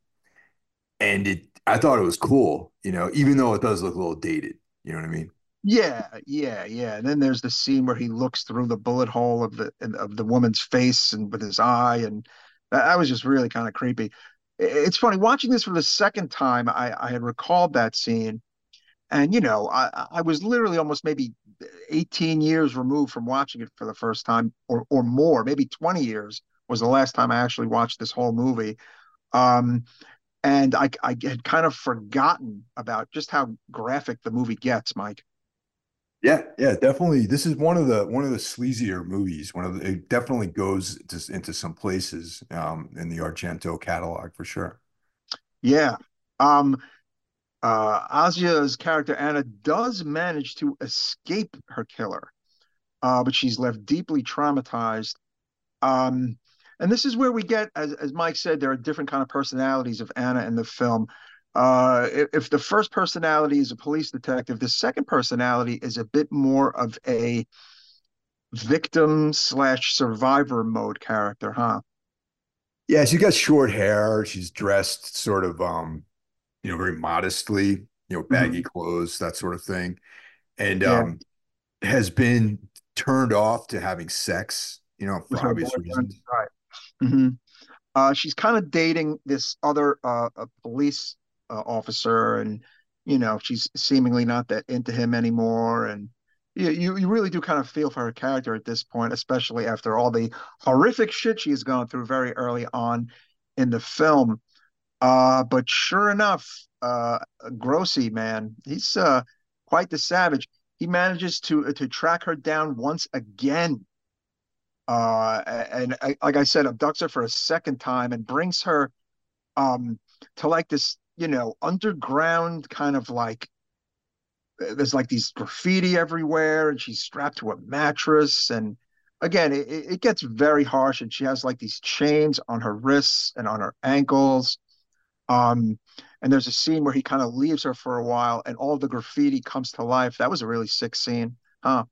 and it I thought it was cool, you know, even though it does look a little dated, you know what I mean? Yeah, yeah, yeah. And then there's the scene where he looks through the bullet hole of the of the woman's face and with his eye, and that, that was just really kind of creepy. It's funny watching this for the second time. I, I had recalled that scene, and you know, I I was literally almost maybe 18 years removed from watching it for the first time, or or more, maybe 20 years was the last time I actually watched this whole movie. Um, and I I had kind of forgotten about just how graphic the movie gets, Mike. Yeah, yeah, definitely. This is one of the one of the sleazier movies. One of the, it definitely goes to, into some places um in the Argento catalog for sure. Yeah. Um, uh, Asia's character Anna does manage to escape her killer, uh, but she's left deeply traumatized. Um, and this is where we get, as, as Mike said, there are different kind of personalities of Anna in the film. Uh, if, if the first personality is a police detective, the second personality is a bit more of a victim slash survivor mode character, huh? Yeah, she's got short hair. She's dressed sort of um, you know, very modestly, you know, baggy Mhm. clothes, that sort of thing. And Yeah, um has been turned off to having sex, you know, for her obvious reasons. right? Mm-hmm. uh, she's kind of dating this other uh, a police uh, officer, and you know she's seemingly not that into him anymore. And you, you you really do kind of feel for her character at this point, especially after all the horrific shit she's gone through very early on in the film. Uh, but sure enough, uh, Grossi, man, he's uh, quite the savage. He manages to to track her down once again uh, and I, like I said, abducts her for a second time and brings her um, to like this you know, underground kind of like there's like these graffiti everywhere, and she's strapped to a mattress. And again, it, it gets very harsh, and she has like these chains on her wrists and on her ankles. Um, and there's a scene where he kind of leaves her for a while, and all the graffiti comes to life. That was a really sick scene, huh?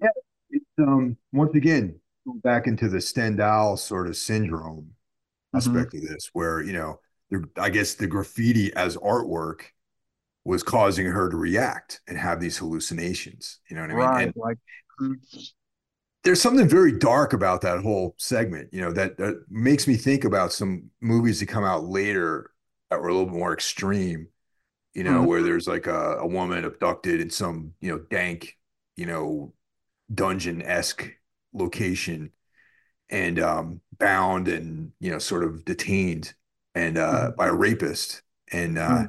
Yeah, it's um once again back into the Stendhal sort of syndrome aspect mm-hmm. of this, where you know, the, I guess the graffiti as artwork was causing her to react and have these hallucinations. You know what I mean? Right, and like hmm. There's something very dark about that whole segment. You know that that makes me think about some movies that come out later that were a little bit more extreme. You know, mm-hmm. where there's like a, a woman abducted in some you know dank, you know, dungeon esque location and um, bound and you know sort of detained and uh, mm-hmm. by a rapist and uh, mm-hmm.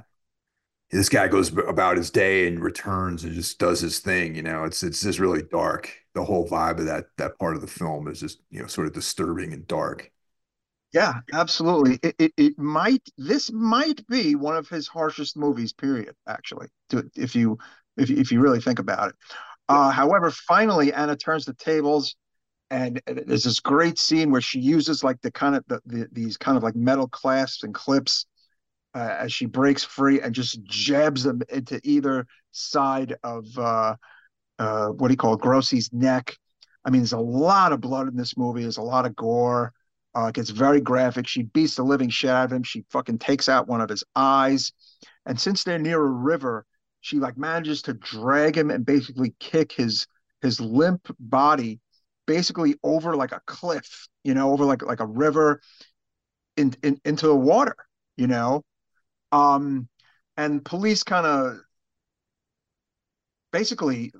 This guy goes about his day and returns and just does his thing you know? It's it's just really dark. The whole vibe of that that part of the film is just you know sort of disturbing and dark. Yeah absolutely. It, it, it might this might be one of his harshest movies period actually to, if you if, if you really think about it. Uh, however finally anna turns the tables and there's this great scene where she uses like the kind of the, the these kind of like metal clasps and clips uh, as she breaks free and just jabs them into either side of uh, uh, what do you call it, Grossi's neck. I mean, there's a lot of blood in this movie. There's a lot of gore. Uh, it gets very graphic. She beats the living shit out of him. She fucking takes out one of his eyes. And since they're near a river, she like manages to drag him and basically kick his his limp body basically over like a cliff, you know, over like like a river in, in into the water, you know. Um and police kind of basically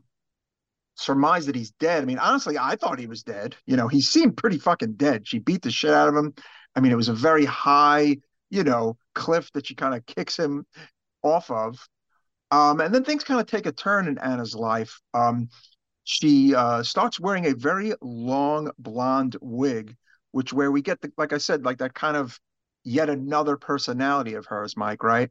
surmise that he's dead. I mean, honestly, I thought he was dead. You know, he seemed pretty fucking dead. She beat the shit out of him. I mean, it was a very high, you know, cliff that she kind of kicks him off of. Um, and then things kind of take a turn in Anna's life. Um, she uh, starts wearing a very long blonde wig, which where we get the, like I said, like that kind of yet another personality of hers, Mike, right?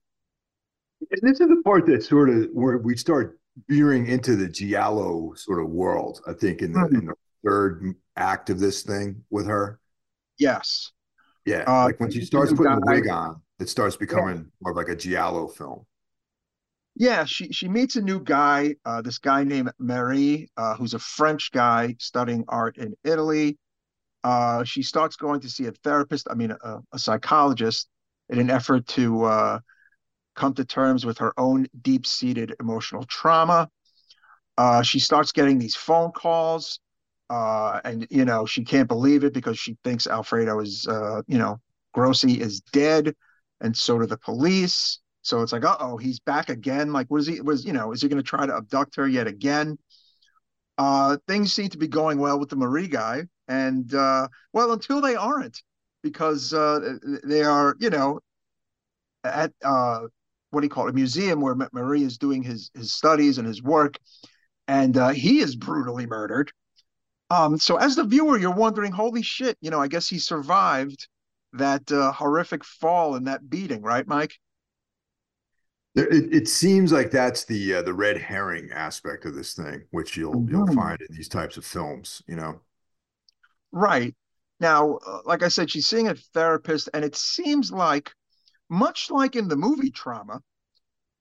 And this is the part that sort of where we start veering into the giallo sort of world. I think in the mm-hmm. in the third act of this thing with her. Yes. Yeah, uh, like when she starts putting the wig on, it starts becoming yeah. more of like a giallo film yeah, she she meets a new guy, uh, this guy named Marie, uh, who's a French guy studying art in Italy. Uh, she starts going to see a therapist, I mean, a, a psychologist, in an effort to uh, come to terms with her own deep seated emotional trauma. Uh, she starts getting these phone calls, uh, and you know she can't believe it because she thinks Alfredo is, you know, Grossi is dead, and so do the police. So it's like, uh oh, he's back again. Like, was he? Was you know, is he going to try to abduct her yet again? Uh, things seem to be going well with the Marie guy, and uh, well, until they aren't, because uh, they are, you know, at uh, what do you call it, a museum where Marie is doing his his studies and his work, and uh, he is brutally murdered. Um, so as the viewer, you're wondering, holy shit, you know, I guess he survived that uh, horrific fall and that beating, right, Mike? It, it seems like that's the uh, the red herring aspect of this thing, which you'll mm-hmm. you'll find in these types of films, you know. Right now, uh, like I said, she's seeing a therapist, and it seems like, much like in the movie Trauma,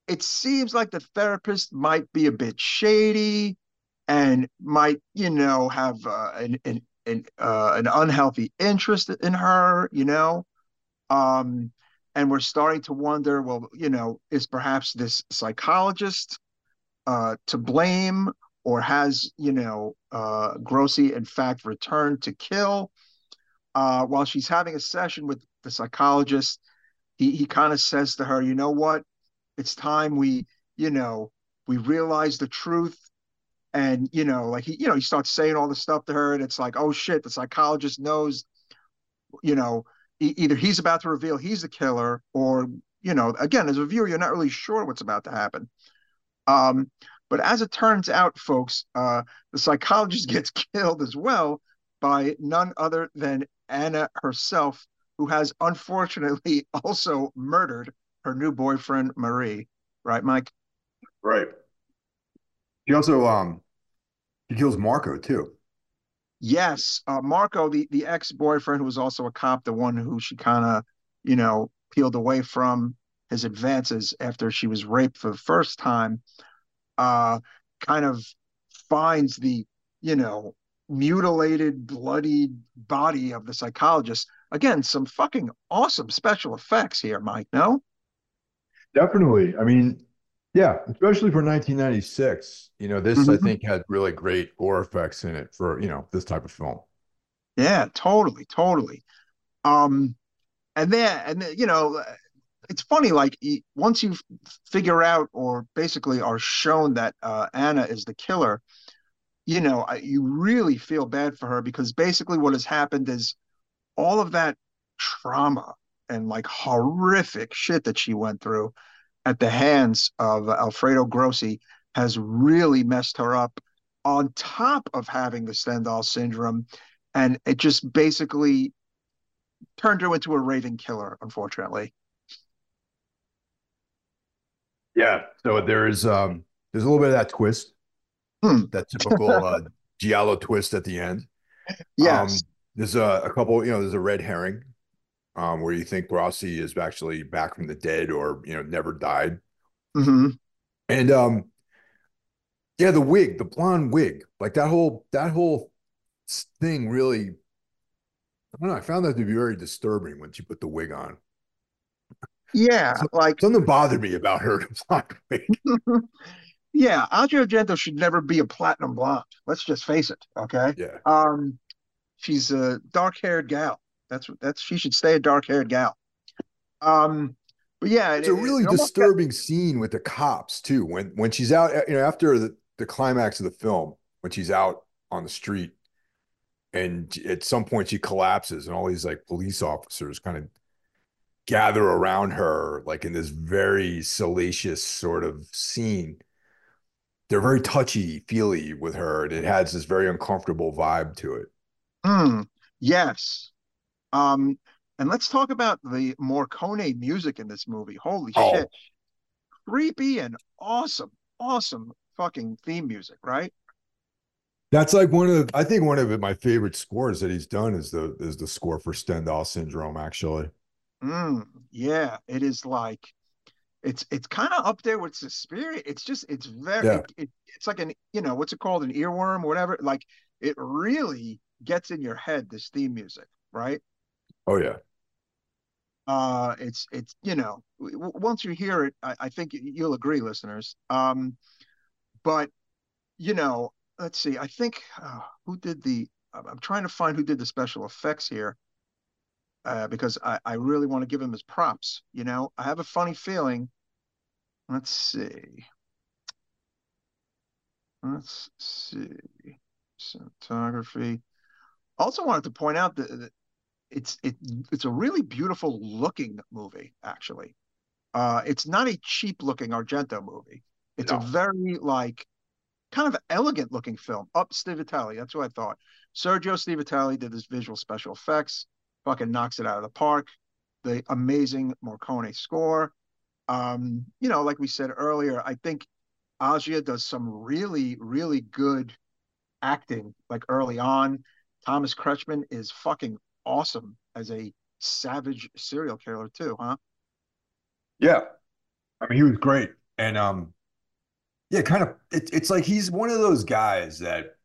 it seems like the therapist might be a bit shady, and might you know have uh, an an an, uh, an unhealthy interest in her, you know. Um, and we're starting to wonder well you know is perhaps this psychologist uh, to blame or has you know uh, grossi in fact returned to kill uh, while she's having a session with the psychologist he, he kind of says to her you know what? It's time we you know we realize the truth. And you know like he you know he starts saying all the stuff to her and it's like oh shit the psychologist knows you know either he's about to reveal he's the killer or you know again as a viewer you're not really sure what's about to happen. Um, but as it turns out folks uh, the psychologist (laughs) gets killed as well by none other than anna herself who has unfortunately (laughs) also murdered her new boyfriend Marie, right, Mike? Right. He also um he kills Marco too. Yes, uh, Marco, the the ex boyfriend who was also a cop, the one who she kind of you know peeled away from his advances after she was raped for the first time, uh, kind of finds the you know mutilated, bloodied body of the psychologist. Again, some fucking awesome special effects here, Mike. No, definitely. I mean, yeah, especially for 1996. You know, this mm-hmm. I think had really great gore effects in it for you know this type of film. Yeah, totally, totally. Um, and then and then, you know, it's funny. Like once you figure out, or basically are shown that uh, Anna is the killer, you know, you really feel bad for her because basically what has happened is all of that trauma and like horrific shit that she went through at the hands of Alfredo Grossi has really messed her up on top of having the Stendhal syndrome. And it just basically turned her into a raving killer, unfortunately. Yeah. So there's um there's a little bit of that twist Hmm. That typical uh, giallo twist at the end. Yes. Um, there's a, a, couple, you know, there's a red herring um, where you think Grossi is actually back from the dead or, you know, never died. Mm-hmm. And um, yeah, the wig, the blonde wig, like that whole, that whole thing really, I don't know. I found that to be very disturbing when she put the wig on. Yeah, so, like something bothered me about her. (laughs) (laughs) Yeah, Asia Argento should never be a platinum blonde. Let's just face it. Okay. Yeah. Um, she's a dark-haired gal. That's what that's she should stay a dark-haired gal. Um, but yeah, it's it, a really it disturbing got... scene with the cops too. When when she's out, you know, after the the climax of the film, when she's out on the street, and at some point she collapses, and all these like police officers kind of gather around her, like in this very salacious sort of scene. They're very touchy feely with her and it has this very uncomfortable vibe to it. Mm, yes. Um and let's talk about the Morricone music in this movie. Holy oh. shit. Creepy and awesome awesome fucking theme music right? That's like one of the, I think one of my favorite scores that he's done is the is the score for Stendhal syndrome actually. Mm, yeah, it is like it's it's kind of up there with Suspiria. It's just it's very yeah. it, it, it's like an you know what's it called an earworm or whatever. Like it really gets in your head this theme music, right? Oh yeah. Uh, it's it's you know w- once you hear it, I, I think you'll agree, listeners. Um, but you know, let's see. I think uh, who did the? I'm trying to find who did the special effects here uh, because I, I really want to give him his props. You know, I have a funny feeling. Let's see. Let's see. Cinematography. Also wanted to point out that, that it's it it's a really beautiful looking movie. Actually, uh, it's not a cheap looking Argento movie. It's no. a very like kind of elegant looking film. Up Stivaletti, that's what I thought. Sergio Stivaletti did this visual special effects fucking knocks it out of the park. The amazing Morricone score. Um, you know, like we said earlier, I think Asia does some really, really good acting, like early on. Thomas Kretschmann is fucking awesome as a savage serial killer too, huh? Yeah. I mean, he was great. And um yeah, kind of it, it's like he's one of those guys that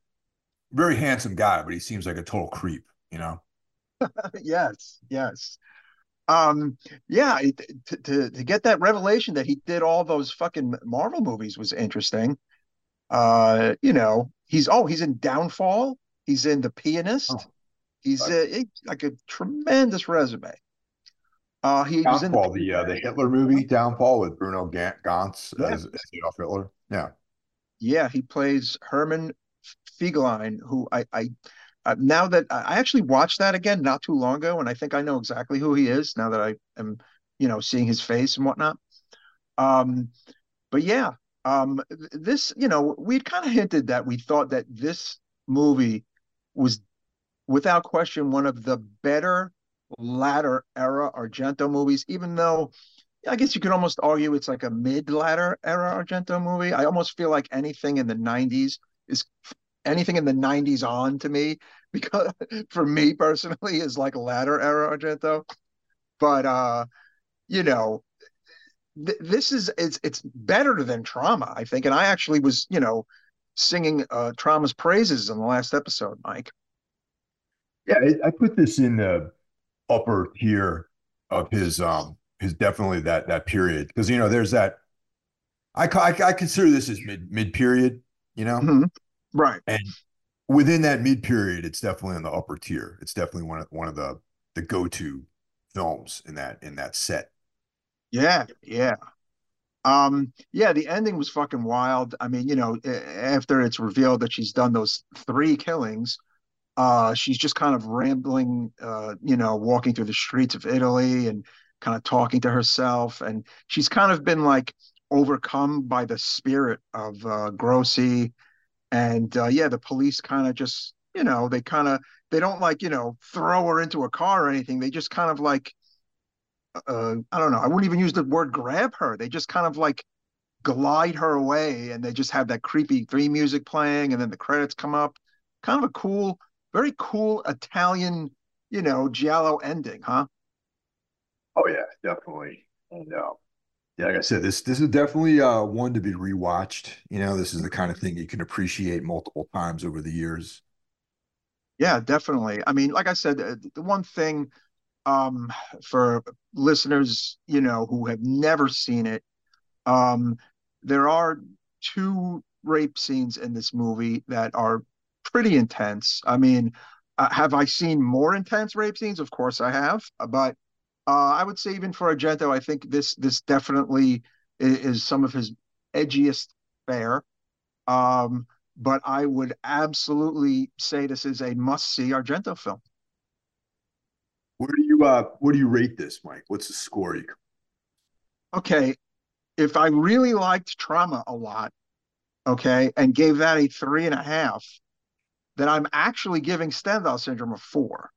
very handsome guy, but he seems like a total creep, you know? (laughs) yes, yes. Um, yeah, to, to to get that revelation that he did all those fucking Marvel movies was interesting. Uh, you know, he's oh, he's in Downfall. He's in The Pianist. Oh, he's uh, like a tremendous resume. Uh, he Downfall, was in the, the, uh, the (laughs) Hitler movie Downfall with Bruno Ganz yeah. as, as Adolf Hitler. Yeah, yeah, he plays Hermann Fegelein, who I I uh, now that I actually watched that again not too long ago, and I think I know exactly who he is now that I am, you know, seeing his face and whatnot. Um, but yeah, um, this, you know, we'd kind of hinted that we thought that this movie was, without question, one of the better latter era Argento movies, even though I guess you could almost argue it's like a mid-ladder era Argento movie. I almost feel like anything in the 90s is anything in the 90s on to me because (laughs) for me personally is like ladder era Argento. But uh, you know, th- this is it's it's better than trauma, I think. And I actually was, you know, singing uh Trauma's praises in the last episode, Mike. Yeah, I, I put this in the upper tier of his um his definitely that that period because you know there's that I, I I consider this as mid mid period, you know, Mhm. Right. and within that mid period, it's definitely in the upper tier. It's definitely one of one of the the go to films in that in that set. Yeah, yeah. Um, yeah, the ending was fucking wild. I mean, you know, after it's revealed that she's done those three killings, uh, she's just kind of rambling, uh, you know, walking through the streets of Italy and kind of talking to herself. And she's kind of been like overcome by the spirit of uh, Grossi. And uh, yeah, the police kind of just, you know, they kind of they don't like, you know, throw her into a car or anything. They just kind of like uh, I don't know. I wouldn't even use the word grab her. They just kind of like glide her away and they just have that creepy theme music playing and then the credits come up. Kind of a cool, very cool Italian, you know, giallo ending, huh? Oh yeah, definitely. And uh, yeah, like I said, this this is definitely uh one to be rewatched. You know, this is the kind of thing you can appreciate multiple times over the years. Yeah, definitely. I mean, like I said, uh, the one thing um for listeners, you know, who have never seen it, um there are two rape scenes in this movie that are pretty intense. I mean, uh, have I seen more intense rape scenes? Of course I have, but uh, I would say even for Argento, I think this this definitely is, is some of his edgiest fare. Um, but I would absolutely say this is a must-see Argento film. Where do you uh where do you rate this, Mike? What's the score you Okay, if I really liked Trauma a lot, okay, and gave that a three and a half, then I'm actually giving Stendhal Syndrome a four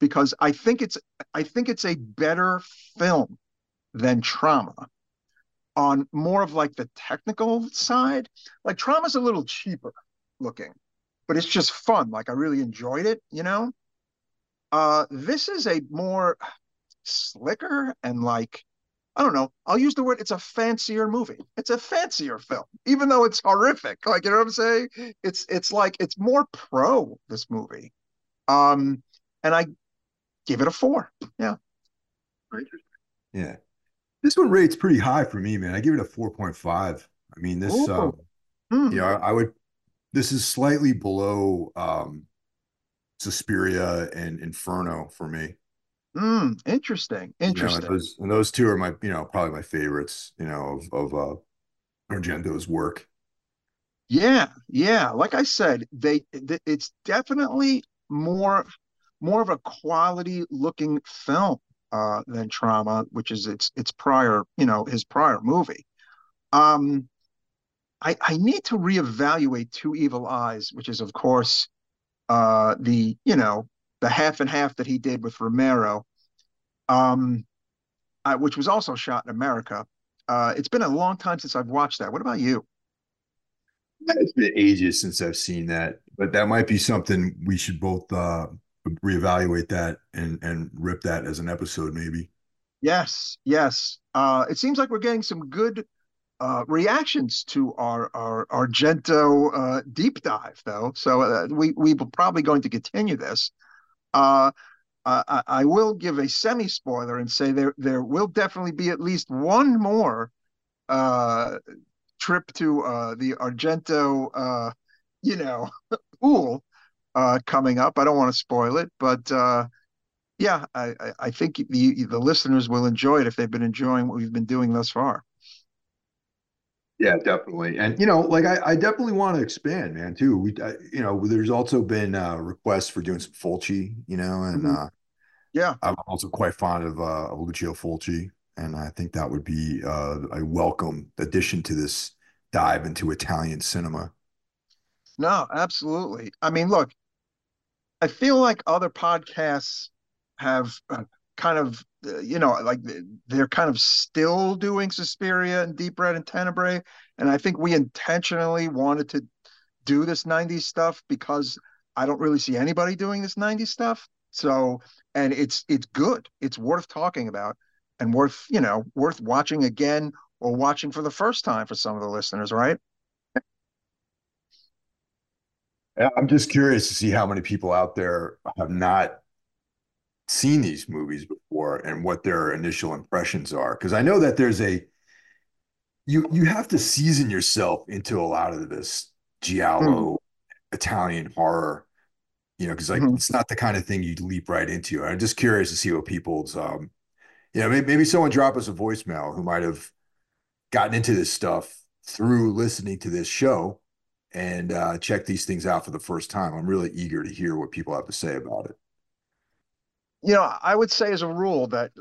because I think it's I think it's a better film than Trauma on more of like the technical side. Like Trauma's a little cheaper looking, but it's just fun. Like I really enjoyed it, you know. Uh, this is a more slicker and like I don't know. I'll use the word. It's a fancier movie. It's a fancier film, even though it's horrific. Like you know what I'm saying? It's it's like it's more pro this movie. Um, and I give it a four. Yeah. Yeah. This one rates pretty high for me, man. I give it a 4.5. I mean, this Ooh. um, Hmm. you know, I would this is slightly below um Suspiria and Inferno for me. Hmm. Interesting. You know, and Interesting. those and those two are my, you know, probably my favorites, you know, of of uh Argento's work. Yeah. Yeah. Like I said, they th- it's definitely more more of a quality looking film uh than Trauma, which is its its prior, you know, his prior movie. Um, I I need to reevaluate Two Evil Eyes, which is of course uh the, you know, the half and half that he did with Romero, um, uh, which was also shot in America. Uh, it's been a long time since I've watched that. What about you? It's been ages since I've seen that, but that might be something we should both uh reevaluate that and and rip that as an episode maybe. Yes, yes. Uh, it seems like we're getting some good uh, reactions to our our Argento uh, deep dive, though. So uh, we we will probably going to continue this. Uh, I, I will give a semi spoiler and say there there will definitely be at least one more uh, trip to uh, the Argento, uh, you know, (laughs) pool uh, coming up. I don't want to spoil it, but uh, yeah, I, I, think the the listeners will enjoy it if they've been enjoying what we've been doing thus far. Yeah, definitely. And you know, like I, I definitely want to expand, man, too. We, I, you know, there's also been uh requests for doing some Fulci, you know, and Mhm. uh Yeah, I'm also quite fond of uh of Lucio Fulci, and I think that would be uh a welcome addition to this dive into Italian cinema. no, absolutely. I mean, look, I feel like other podcasts have uh, kind of uh, you know like they're kind of still doing Suspiria and Deep Red and Tenebrae, and I think we intentionally wanted to do this 90s stuff because I don't really see anybody doing this 90s stuff. So, and it's it's good. It's worth talking about and worth, you know, worth watching again or watching for the first time for some of the listeners, right? I'm just curious to see how many people out there have not seen these movies before and what their initial impressions are. Because I know that there's a you you have to season yourself into a lot of this giallo mm. Italian horror, you know, because like mm-hmm. it's not the kind of thing you leap right into. I'm just curious to see what people's um, you know, maybe, maybe someone drop us a voicemail who might have gotten into this stuff through listening to this show and uh, check these things out for the first time. I'm really eager to hear what people have to say about it. You know, I would say as a rule that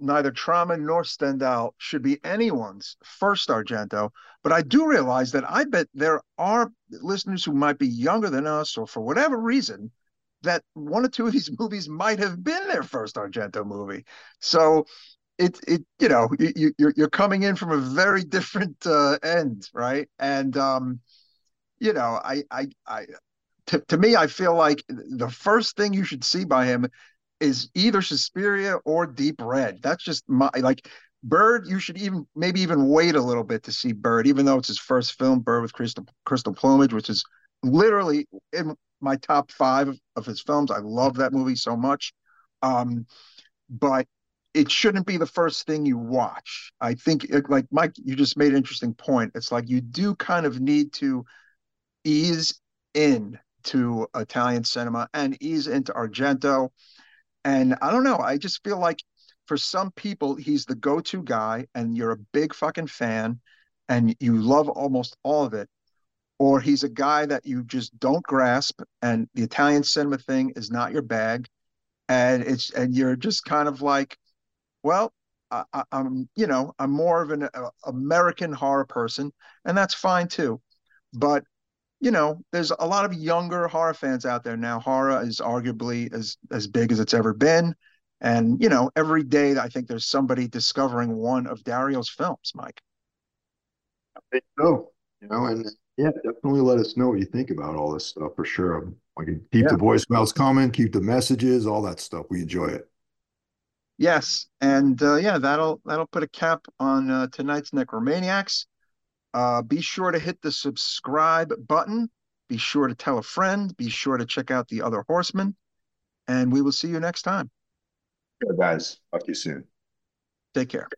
neither trauma nor Stendhal should be anyone's first Argento. But I do realize that I bet there are listeners who might be younger than us, or for whatever reason, that one or two of these (laughs) movies might have been their first Argento movie. So it it you know you, you're you're coming in from a very different uh, end, right? And um, you know, I I I to, to me, I feel like the first thing you should see by him is either Suspiria or Deep Red. That's just my like Bird. You should even maybe even wait a little bit to see Bird, even though it's his first film, Bird with Crystal Crystal Plumage, which is literally in my top five of his films. I love that movie so much. Um, but it shouldn't be the first thing you watch. I think, like Mike, you just made an interesting point. It's like you do kind of need to ease in to Italian cinema and ease into Argento. And I don't know, I just feel like for some people, he's the go to guy, and you're a big fucking fan and you love almost all of it. Or he's a guy that you just don't grasp, and the Italian cinema thing is not your bag. And it's and you're just kind of like, well, I, am you know I'm more of an uh, American horror person, and that's fine too. But you know, there's a lot of younger horror fans out there now. Horror is arguably as as big as it's ever been, and you know, every day I think there's somebody discovering one of Dario's films. Mike. I think so. You know, and yeah, definitely let us know what you think about all this stuff for sure. I can keep yeah. the voicemails coming, keep the messages, all that stuff. We enjoy it. Yes, and uh, yeah, that'll that'll put a cap on uh, tonight's Necromaniacs. Uh, be sure to hit the subscribe button. Be sure to tell a friend. Be sure to check out the other horsemen. And we will see you next time. Yeah, guys. Talk to you soon. Take care.